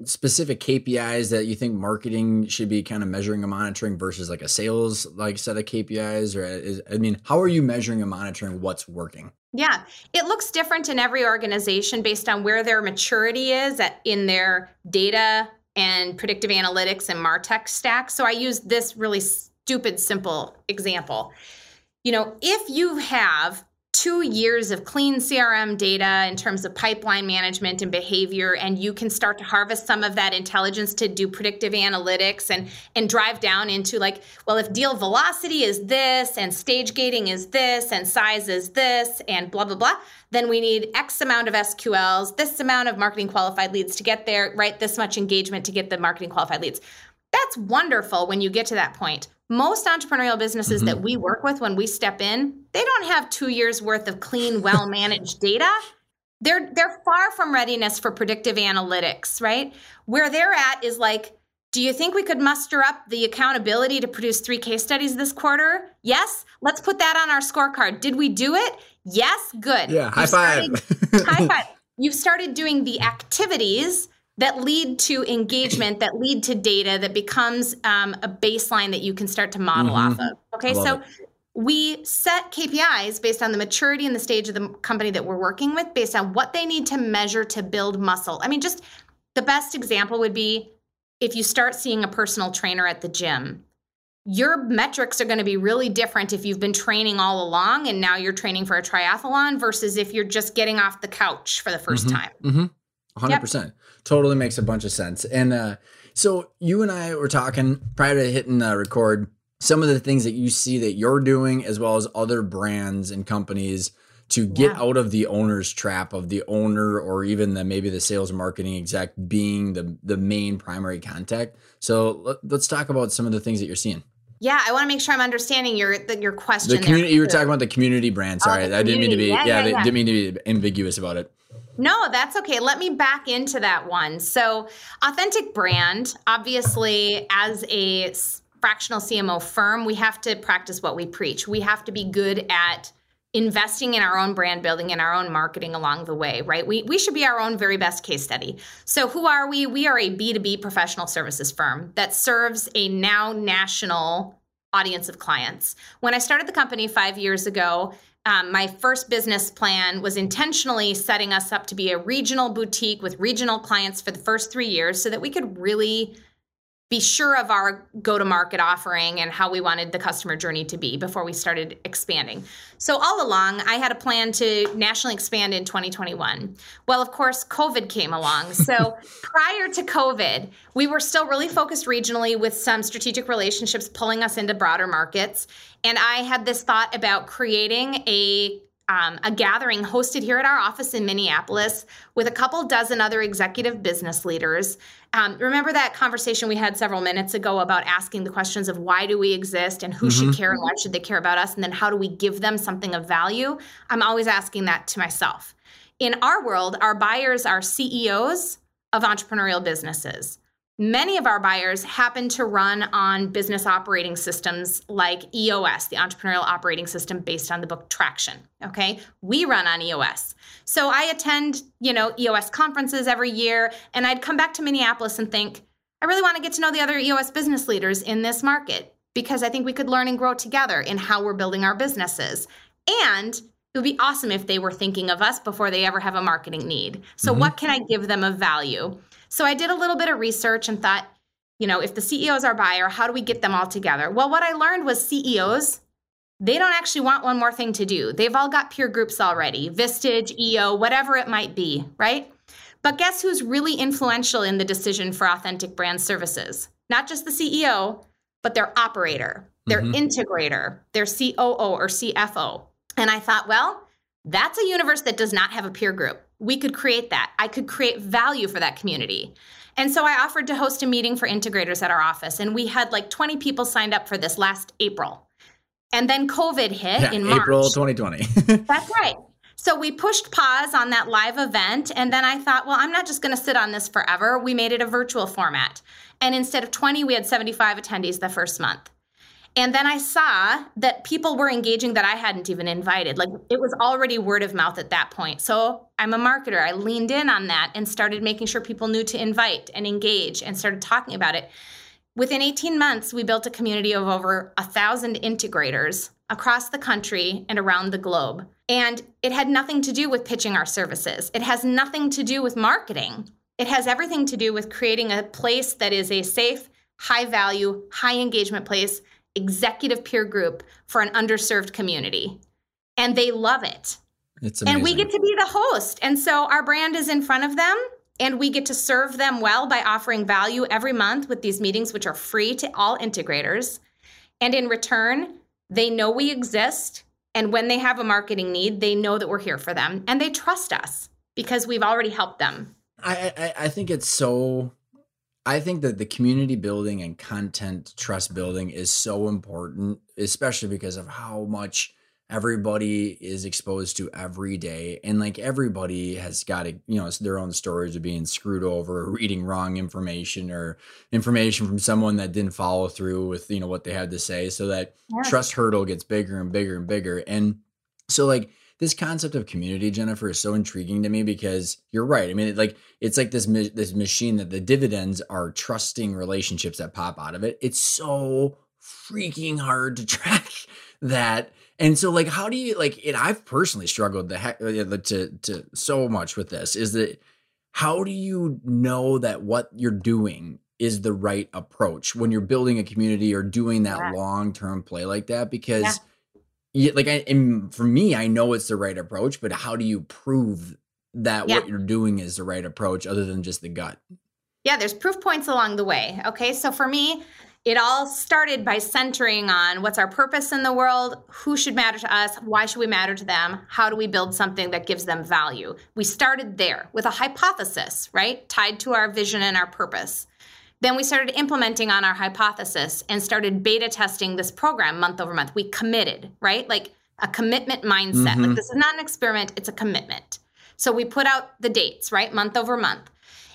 specific KPIs that you think marketing should be kind of measuring and monitoring versus like a sales like set of KPIs or uh, is, I mean how are you measuring and monitoring what's working? Yeah, it looks different in every organization based on where their maturity is at, in their data and predictive analytics and martech stack. So I use this really stupid simple example. You know, if you have two years of clean CRM data in terms of pipeline management and behavior, and you can start to harvest some of that intelligence to do predictive analytics and and drive down into like, well, if deal velocity is this, and stage gating is this, and size is this, and blah blah blah, then we need X amount of SQLs, this amount of marketing qualified leads to get there, right? This much engagement to get the marketing qualified leads. That's wonderful when you get to that point most entrepreneurial businesses mm-hmm. that we work with when we step in, they don't have 2 years worth of clean, well-managed data. They're they're far from readiness for predictive analytics, right? Where they're at is like do you think we could muster up the accountability to produce three case studies this quarter? Yes. Let's put that on our scorecard. Did we do it? Yes. Good. Yeah. High five. high five. You've started doing the activities that lead to engagement, that lead to data, that becomes um, a baseline that you can start to model mm-hmm. off of. Okay, so it. we set KPIs based on the maturity and the stage of the company that we're working with, based on what they need to measure to build muscle. I mean, just the best example would be if you start seeing a personal trainer at the gym your metrics are going to be really different if you've been training all along and now you're training for a triathlon versus if you're just getting off the couch for the 1st mm-hmm, time. Mm-hmm. 100%. Yep. Totally makes a bunch of sense. And uh, so you and I were talking prior to hitting uh, record some of the things that you see that you're doing as well as other brands and companies to get yeah. out of the owner's trap of the owner or even the maybe the sales marketing exec being the the main primary contact. So let, us talk about some of the things that you're seeing. Yeah, I want to make sure I'm understanding your the, your question. The community. You were talking about the community brand. Sorry, oh, I didn't mean to be. Yeah, yeah, yeah, didn't mean to be ambiguous about it. No, that's okay. Let me back into that one. So, authentic brand, obviously, as a fractional CMO firm, we have to practice what we preach. We have to be good at investing in our own brand building and our own marketing along the way, right? We, we should be our own very best case study. So, who are we? We are a B2B professional services firm that serves a now national audience of clients. When I started the company five years ago, um, my first business plan was intentionally setting us up to be a regional boutique with regional clients for the first three years so that we could really be sure of our go to market offering and how we wanted the customer journey to be before we started expanding. So, all along, I had a plan to nationally expand in 2021. Well, of course, COVID came along. So, prior to COVID, we were still really focused regionally with some strategic relationships pulling us into broader markets. And I had this thought about creating a um, a gathering hosted here at our office in Minneapolis with a couple dozen other executive business leaders. Um, remember that conversation we had several minutes ago about asking the questions of why do we exist and who mm-hmm. should care and why should they care about us, and then how do we give them something of value? I'm always asking that to myself. In our world, our buyers are CEOs of entrepreneurial businesses. Many of our buyers happen to run on business operating systems like EOS, the entrepreneurial operating system based on the book Traction. Okay. We run on EOS. So I attend, you know, EOS conferences every year, and I'd come back to Minneapolis and think, I really want to get to know the other EOS business leaders in this market because I think we could learn and grow together in how we're building our businesses. And it would be awesome if they were thinking of us before they ever have a marketing need. So, mm-hmm. what can I give them of value? So I did a little bit of research and thought, you know, if the CEO is our buyer, how do we get them all together? Well, what I learned was CEOs, they don't actually want one more thing to do. They've all got peer groups already, Vistage, EO, whatever it might be, right? But guess who's really influential in the decision for authentic brand services? Not just the CEO, but their operator, their mm-hmm. integrator, their COO or CFO. And I thought, well, that's a universe that does not have a peer group we could create that. I could create value for that community. And so I offered to host a meeting for integrators at our office. And we had like 20 people signed up for this last April. And then COVID hit yeah, in March. April 2020. That's right. So we pushed pause on that live event. And then I thought, well, I'm not just going to sit on this forever. We made it a virtual format. And instead of 20, we had 75 attendees the first month. And then I saw that people were engaging that I hadn't even invited. Like it was already word of mouth at that point. So I'm a marketer. I leaned in on that and started making sure people knew to invite and engage and started talking about it. Within 18 months, we built a community of over a thousand integrators across the country and around the globe. And it had nothing to do with pitching our services. It has nothing to do with marketing. It has everything to do with creating a place that is a safe, high value, high engagement place executive peer group for an underserved community. And they love it. It's amazing. And we get to be the host. And so our brand is in front of them and we get to serve them well by offering value every month with these meetings, which are free to all integrators. And in return, they know we exist. And when they have a marketing need, they know that we're here for them and they trust us because we've already helped them. I, I, I think it's so I think that the community building and content trust building is so important, especially because of how much everybody is exposed to every day. And like everybody has got to, you know, their own stories of being screwed over or reading wrong information or information from someone that didn't follow through with, you know, what they had to say. So that yeah. trust hurdle gets bigger and bigger and bigger. And so like this concept of community, Jennifer, is so intriguing to me because you're right. I mean, like it's like this this machine that the dividends are trusting relationships that pop out of it. It's so freaking hard to track that. And so, like, how do you like it? I've personally struggled the heck uh, to to so much with this. Is that how do you know that what you're doing is the right approach when you're building a community or doing that yeah. long term play like that? Because yeah yeah, like I and for me, I know it's the right approach, but how do you prove that yeah. what you're doing is the right approach other than just the gut? Yeah, there's proof points along the way. Okay. So for me, it all started by centering on what's our purpose in the world, who should matter to us, why should we matter to them, how do we build something that gives them value. We started there with a hypothesis, right? Tied to our vision and our purpose. Then we started implementing on our hypothesis and started beta testing this program month over month. We committed, right? Like a commitment mindset. Mm-hmm. Like this is not an experiment, it's a commitment. So we put out the dates, right? Month over month.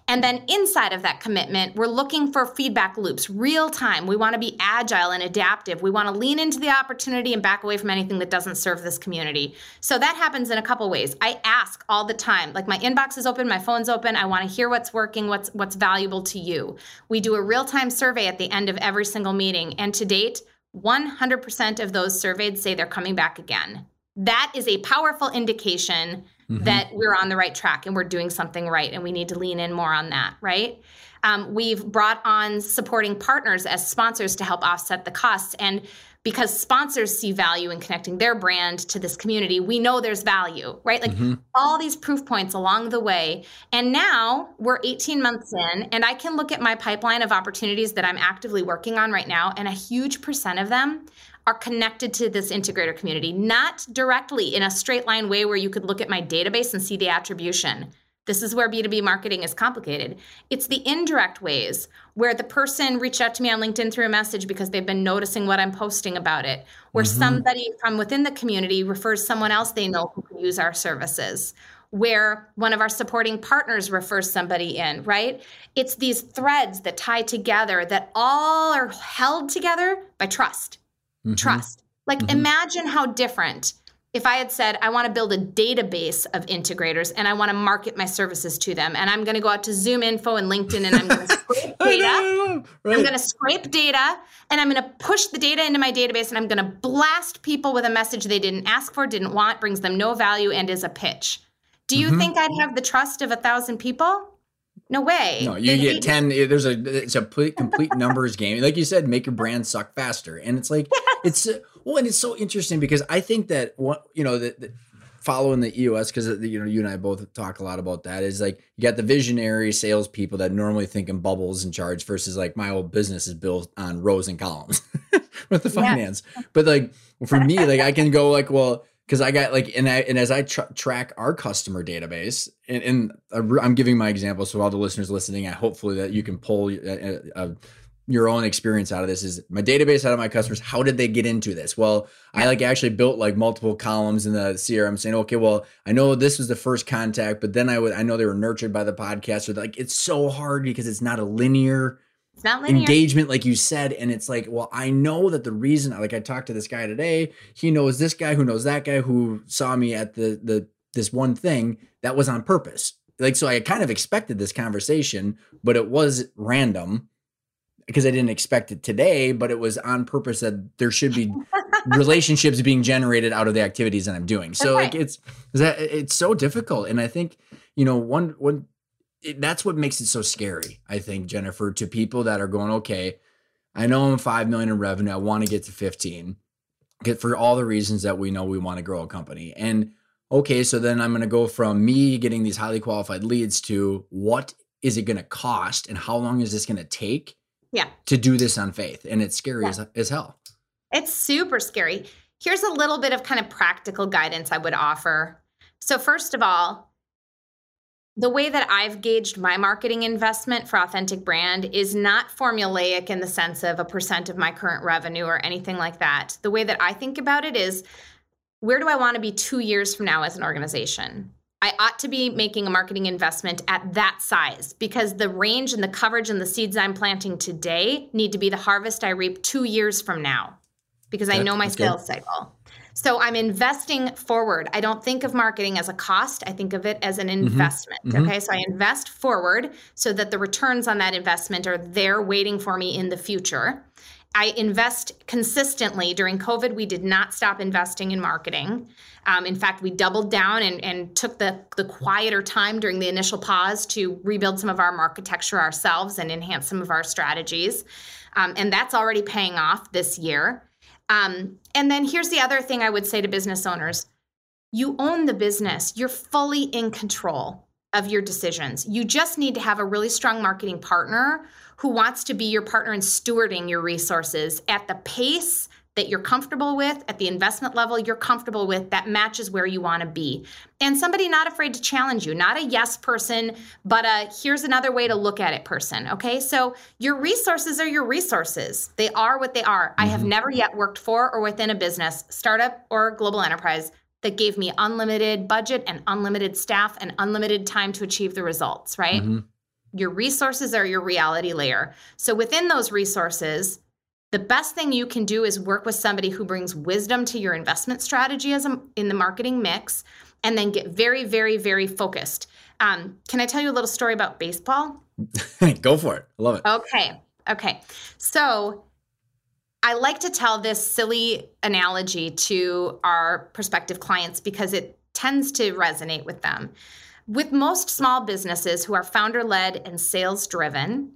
And then inside of that commitment, we're looking for feedback loops, real time. We want to be agile and adaptive. We want to lean into the opportunity and back away from anything that doesn't serve this community. So that happens in a couple ways. I ask all the time. Like my inbox is open, my phone's open. I want to hear what's working, what's what's valuable to you. We do a real-time survey at the end of every single meeting, and to date, 100% of those surveyed say they're coming back again. That is a powerful indication mm-hmm. that we're on the right track and we're doing something right and we need to lean in more on that right um, we've brought on supporting partners as sponsors to help offset the costs and because sponsors see value in connecting their brand to this community we know there's value right like mm-hmm. all these proof points along the way and now we're 18 months in and i can look at my pipeline of opportunities that i'm actively working on right now and a huge percent of them are connected to this integrator community, not directly in a straight line way where you could look at my database and see the attribution. This is where B2B marketing is complicated. It's the indirect ways where the person reached out to me on LinkedIn through a message because they've been noticing what I'm posting about it, where mm-hmm. somebody from within the community refers someone else they know who can use our services, where one of our supporting partners refers somebody in, right? It's these threads that tie together that all are held together by trust mm-hmm. trust. Like, mm-hmm. imagine how different if I had said, I want to build a database of integrators and I want to market my services to them, and I'm going to go out to Zoom Info and LinkedIn and I'm going to scrape data. Right. I'm going to scrape data and I'm going to push the data into my database and I'm going to blast people with a message they didn't ask for, didn't want, brings them no value, and is a pitch. Do you mm-hmm. think I'd have the trust of a thousand people? No way. No, you get 10 there's a it's a complete numbers game. Like you said, make your brand suck faster. And it's like it's well and it's so interesting because I think that what you know that following the EOS because uh, you know you and I both talk a lot about that is like you got the visionary salespeople that normally think in bubbles and charts versus like my old business is built on rows and columns with the finance. Yeah. But like for me, like I can go like, well, because I got like and I and as I tra- track our customer database and, and, I'm giving my example so all the listeners listening, I hopefully that you can pull uh, uh, your own experience out of this is my database out of my customers. How did they get into this? Well, I like actually built like multiple columns in the CRM saying, okay, well, I know this was the first contact, but then I would I know they were nurtured by the podcast. Or like it's so hard because it's not a linear it's not linear. engagement, like you said. And it's like, well, I know that the reason, like I talked to this guy today, he knows this guy who knows that guy who saw me at the the this one thing that was on purpose. Like, so I kind of expected this conversation, but it was random because I didn't expect it today, but it was on purpose that there should be relationships being generated out of the activities that I'm doing. So okay. like it's that it's so difficult. And I think, you know, one one it, that's what makes it so scary. I think Jennifer to people that are going, okay, I know I'm five million in revenue. I want to get to 15. Get for all the reasons that we know we want to grow a company. And okay, so then I'm going to go from me getting these highly qualified leads to what is it going to cost and how long is this going to take? Yeah. To do this on faith. And it's scary yeah. as, as hell. It's super scary. Here's a little bit of kind of practical guidance I would offer. So, first of all, the way that I've gauged my marketing investment for Authentic Brand is not formulaic in the sense of a percent of my current revenue or anything like that. The way that I think about it is where do I want to be two years from now as an organization? I ought to be making a marketing investment at that size because the range and the coverage and the seeds I'm planting today need to be the harvest I reap two years from now because I know my sales cycle. So I'm investing forward. I don't think of marketing as a cost. I think of it as an Mm-hmm. investment. Okay. So I invest forward so that the returns on that investment are there waiting for me in the future. I invest consistently. During COVID, we did not stop investing in marketing. Um, in fact, we doubled down and, and took the, the quieter time during the initial pause to rebuild some of our architecture ourselves and enhance some of our strategies. Um, and that's already paying off this year. Um, and then here's the other thing I would say to business owners you own the business, you're fully in control of your decisions. You just need to have a really strong marketing partner who wants to be your partner in stewarding your resources at the pace that you're comfortable with, at the investment level you're comfortable with, that matches where you want to be. And somebody not afraid to challenge you, not a yes person, but a here's another way to look at it person. Okay. So your resources are your resources, they are what they are. Mm-hmm. I have never yet worked for or within a business, startup or global enterprise that gave me unlimited budget and unlimited staff and unlimited time to achieve the results, right? Mm-hmm. Your resources are your reality layer. So within those resources, the best thing you can do is work with somebody who brings wisdom to your investment strategy as a, in the marketing mix and then get very, very, very focused. Um, can I tell you a little story about baseball? Go for it. I love it. Okay. Okay. So I like to tell this silly analogy to our prospective clients because it tends to resonate with them. With most small businesses who are founder led and sales driven,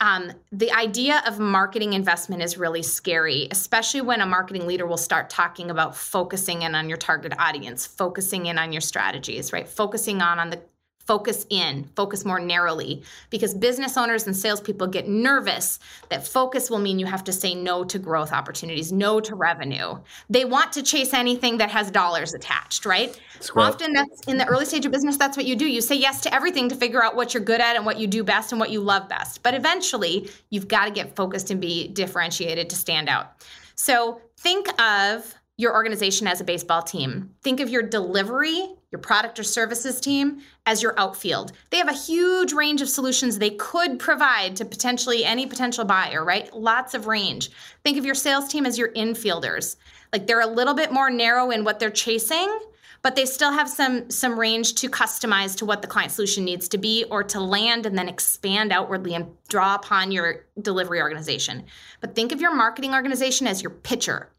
um, the idea of marketing investment is really scary, especially when a marketing leader will start talking about focusing in on your target audience, focusing in on your strategies, right? Focusing on, on the focus in, focus more narrowly, because business owners and salespeople get nervous that focus will mean you have to say no to growth opportunities, no to revenue. They want to chase anything that has dollars attached, right? Often that's in the early stage of business, that's what you do. You say yes to everything to figure out what you're good at and what you do best and what you love best. But eventually, you've got to get focused and be differentiated to stand out. So think of your organization as a baseball team. Think of your delivery, your product or services team as your outfield. They have a huge range of solutions they could provide to potentially any potential buyer, right? Lots of range. Think of your sales team as your infielders. Like they're a little bit more narrow in what they're chasing, but they still have some some range to customize to what the client solution needs to be or to land and then expand outwardly and draw upon your delivery organization. But think of your marketing organization as your pitcher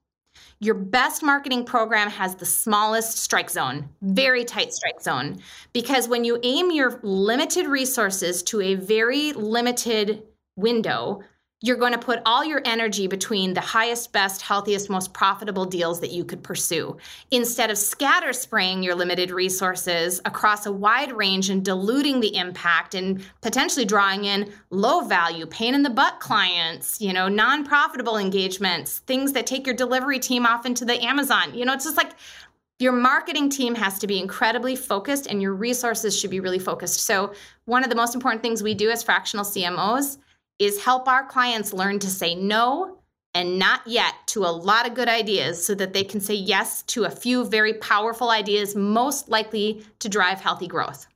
your best marketing program has the smallest strike zone, very tight strike zone, because when you aim your limited resources to a very limited window, you're going to put all your energy between the highest, best, healthiest, most profitable deals that you could pursue instead of scatter spraying your limited resources across a wide range and diluting the impact and potentially drawing in low value, pain in the butt clients, you know, non profitable engagements, things that take your delivery team off into the Amazon. You know, it's just like your marketing team has to be incredibly focused and your resources should be really focused. So, one of the most important things we do as fractional CMOs is help our clients learn to say no and not yet to a lot of good ideas so that they can say yes to a few very powerful ideas most likely to drive healthy growth.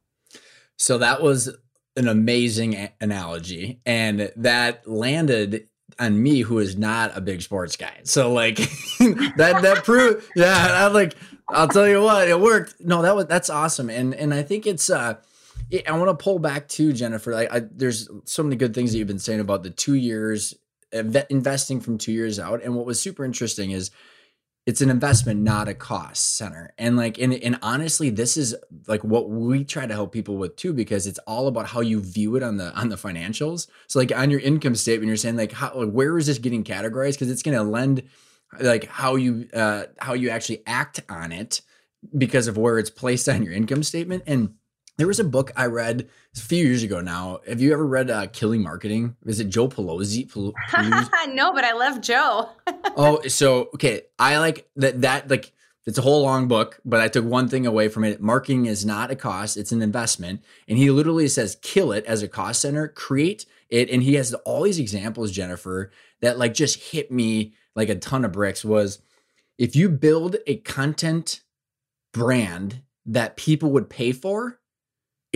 So that was an amazing a- analogy and that landed on me who is not a big sports guy. So like that that proved yeah, I like I'll tell you what, it worked. No, that was that's awesome. And and I think it's uh I want to pull back to Jennifer. Like, I, there's so many good things that you've been saying about the two years investing from two years out. And what was super interesting is it's an investment, not a cost center. And like, and, and honestly, this is like what we try to help people with too, because it's all about how you view it on the on the financials. So like on your income statement, you're saying like, how, like, where is this getting categorized? Because it's going to lend like how you uh how you actually act on it because of where it's placed on your income statement and there was a book I read a few years ago now. Have you ever read uh, Killing Marketing? Is it Joe Pulizzi? Pel- no, but I love Joe. oh, so okay. I like that that like it's a whole long book, but I took one thing away from it. Marketing is not a cost, it's an investment. And he literally says kill it as a cost center, create it. And he has all these examples, Jennifer, that like just hit me like a ton of bricks was if you build a content brand that people would pay for,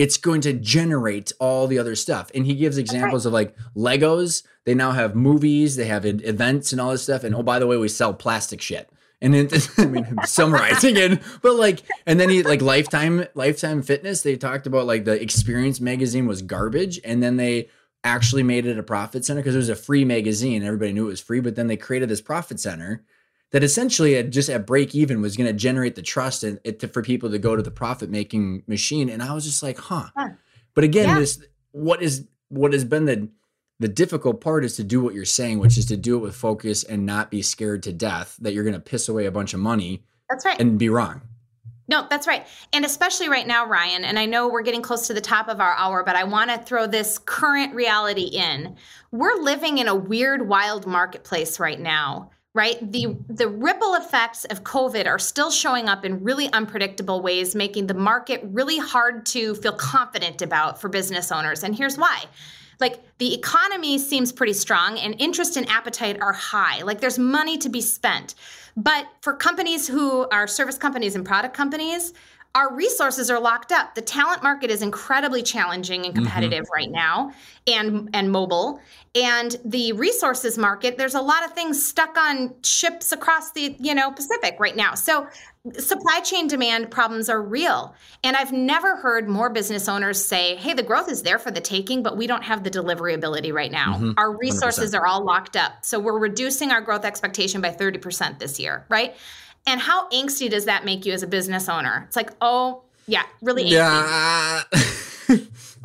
it's going to generate all the other stuff. And he gives examples of like Legos. They now have movies, they have events and all this stuff. And oh, by the way, we sell plastic shit. And it, I mean, I'm summarizing it, but like, and then he like Lifetime, Lifetime Fitness. They talked about like the Experience magazine was garbage, and then they actually made it a profit center because it was a free magazine. Everybody knew it was free, but then they created this profit center that essentially at just at break even was going to generate the trust and it to, for people to go to the profit making machine. And I was just like, huh. But again, yeah. this what is what has been the the difficult part is to do what you're saying, which is to do it with focus and not be scared to death that you're going to piss away a bunch of money. That's right. And be wrong. No, that's right. And especially right now, Ryan, and I know we're getting close to the top of our hour, but I want to throw this current reality in. We're living in a weird, wild marketplace right now right? The the ripple effects of covid are still showing up in really unpredictable ways making the market really hard to feel confident about for business owners. And here's why. Like the economy seems pretty strong and interest and appetite are high. Like there's money to be spent. But for companies who are service companies and product companies our resources are locked up. The talent market is incredibly challenging and mm-hmm. competitive mm-hmm. right now and and mobile. And the resources market, there's a lot of things stuck on ships across the, you know, Pacific right now. So supply chain demand problems are real. And I've never heard more business owners say, "Hey, the growth is there for the taking, but we don't have the delivery ability right now. Mm-hmm. Our resources 100%. are all locked up. So we're reducing our growth expectation by 30% this year, right?" And how angsty does that make you as a business owner? It's like, oh, yeah, really angsty. Yeah.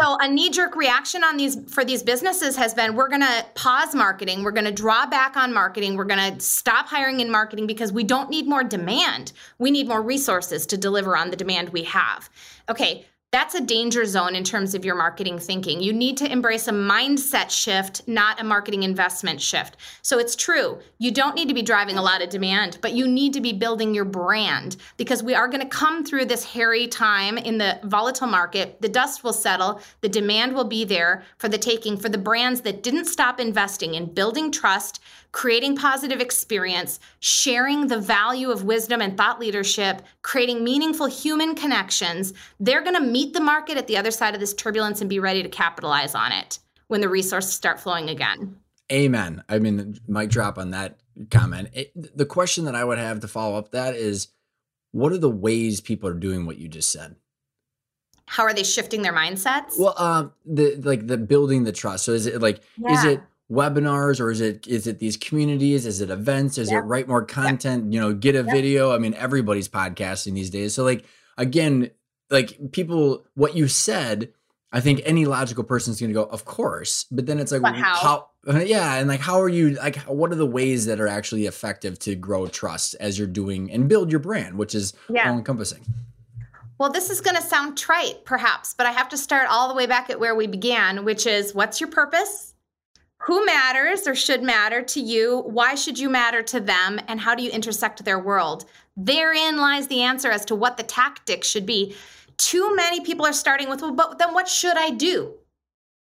so a knee-jerk reaction on these for these businesses has been we're going to pause marketing, we're going to draw back on marketing, we're going to stop hiring in marketing because we don't need more demand. We need more resources to deliver on the demand we have. Okay, that's a danger zone in terms of your marketing thinking. You need to embrace a mindset shift, not a marketing investment shift. So it's true, you don't need to be driving a lot of demand, but you need to be building your brand because we are going to come through this hairy time in the volatile market. The dust will settle, the demand will be there for the taking for the brands that didn't stop investing in building trust, creating positive experience, sharing the value of wisdom and thought leadership, creating meaningful human connections, they're going to meet the market at the other side of this turbulence and be ready to capitalize on it when the resources start flowing again. Amen. I mean, mic drop on that comment. It, the question that I would have to follow up that is what are the ways people are doing what you just said? How are they shifting their mindsets? Well, um, the like the building the trust. So is it like yeah. is it webinars or is it is it these communities? Is it events? Is it write more content? You know get a video? I mean everybody's podcasting these days. So like again like people what you said i think any logical person is going to go of course. But then it's like how, how? Yeah and like how are you like what are the ways that are actually effective to grow trust as you're doing and build your brand which is yeah. all encompassing well, this is going to sound trite, perhaps, but I have to start all the way back at where we began, which is what's your purpose? Who matters or should matter to you? Why should you matter to them? And how do you intersect their world? Therein lies the answer as to what the tactic should be. Too many people are starting with, well, but then what should I do?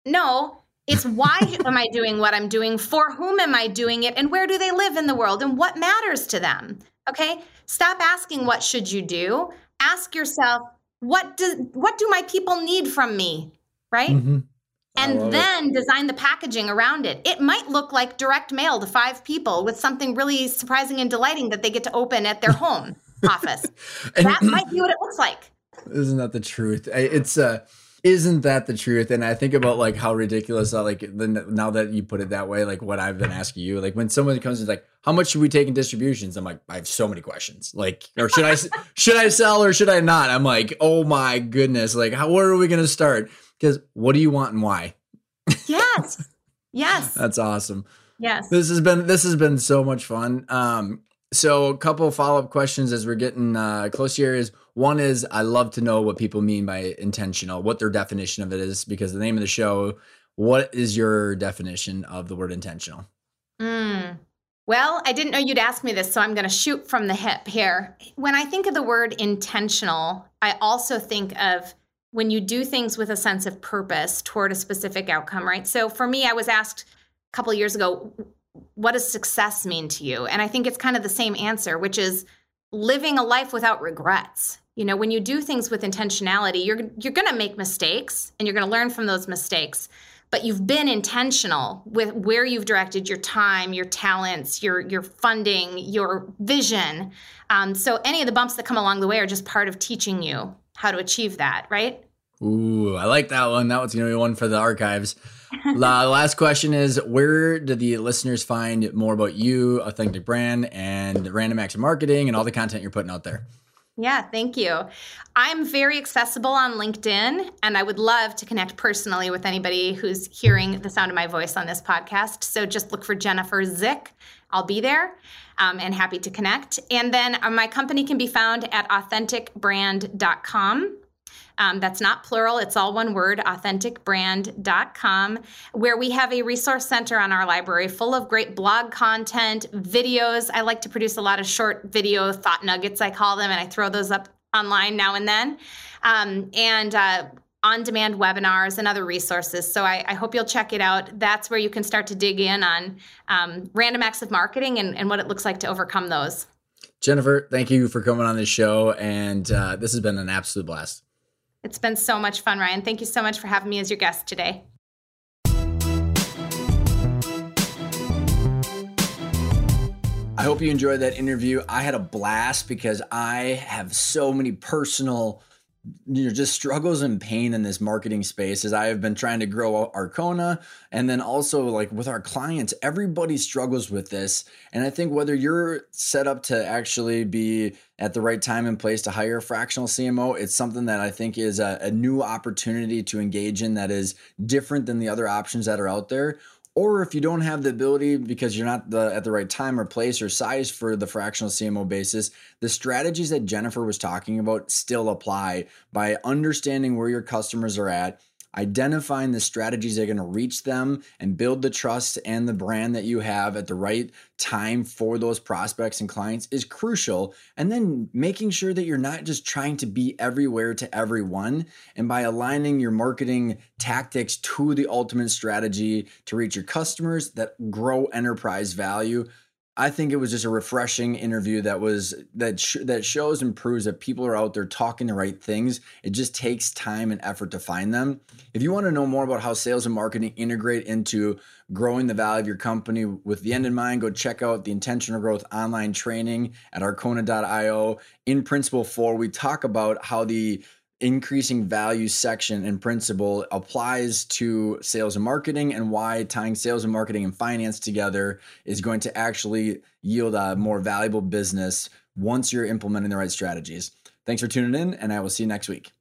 No, it's why am I doing what I'm doing? For whom am I doing it? And where do they live in the world? And what matters to them? Okay? Stop asking what should you do? Ask yourself, what do what do my people need from me? Right? Mm-hmm and then it. design the packaging around it. It might look like direct mail to five people with something really surprising and delighting that they get to open at their home office. and, that might be what it looks like. Isn't that the truth? It's uh isn't that the truth? And I think about like how ridiculous that like the, now that you put it that way, like what I've been asking you, like when someone comes and like, how much should we take in distributions? I'm like, I have so many questions. Like, or should I should I sell or should I not? I'm like, oh my goodness, like how where are we gonna start? Because what do you want and why? Yes. Yes. That's awesome. Yes. This has been this has been so much fun. Um, so a couple follow-up questions as we're getting uh, close here is one is I love to know what people mean by intentional, what their definition of it is, because the name of the show, what is your definition of the word intentional? Mm. Well, I didn't know you'd ask me this, so I'm going to shoot from the hip here. When I think of the word intentional, I also think of when you do things with a sense of purpose toward a specific outcome, right? So for me, I was asked a couple years ago, what does success mean to you? And I think it's kind of the same answer, which is living a life without regrets. You know, when you do things with intentionality, you're you're going to make mistakes and you're going to learn from those mistakes. but you've been intentional with where you've directed your time, your talents, your your funding, your vision. Um, so any of the bumps that come along the way are just part of teaching you how to achieve that, right? Ooh, I like that one. That one's gonna be one for the archives. La, last question is where do the listeners find more about you, Authentic Brand, and Random Acts of Marketing and all the content you're putting out there? Yeah, thank you. I'm very accessible on LinkedIn, and I would love to connect personally with anybody who's hearing the sound of my voice on this podcast. So just look for Jennifer Zick. I'll be there um, and happy to connect. And then uh, my company can be found at authenticbrand.com. Um, that's not plural, it's all one word, authenticbrand.com, where we have a resource center on our library full of great blog content, videos. I like to produce a lot of short video thought nuggets, I call them, and I throw those up online now and then. Um, and uh, on demand webinars and other resources. So I, I, hope you'll check it out. That's where you can start to dig in on um, random acts of marketing and, and, what it looks like to overcome those. Jennifer, thank you for coming on the show. And uh, this has been an absolute blast. It's been so much fun, Ryan. Thank you so much for having me as your guest today. I hope you enjoyed that interview. I had a blast because I have so many personal you know just struggles and pain in this marketing space as I have been trying to grow Arkona and then also like with our clients everybody struggles with this. And I think whether you're set up to actually be at the right time and place to hire a fractional CMO it's something that I think is a, a new opportunity to engage in that is different than the other options that are out there or if you don't have the ability because you're not the, at the right time or place or size for the fractional CMO basis, the strategies that Jennifer was talking about still apply by understanding where your customers are at identifying the strategies that are going to reach them and build the trust and the brand that you have at the right time for those prospects and clients is crucial. And then making sure that you're not just trying to be everywhere to everyone. And by aligning your marketing tactics to the ultimate strategy to reach your customers that grow enterprise value I think it was just a refreshing interview that was that sh- that shows and proves that people are out there talking the right things. It just takes time and effort to find them. If you want to know more about how sales and marketing integrate into growing the value of your company with the end in mind, go check out the intentional growth online training at arkona.io. In principle 4, we talk about how the increasing value section and principle applies to sales and marketing and why tying sales and marketing and finance together is going to actually yield a more valuable business once you're implementing the right strategies. Thanks for tuning in, and I will see you next week.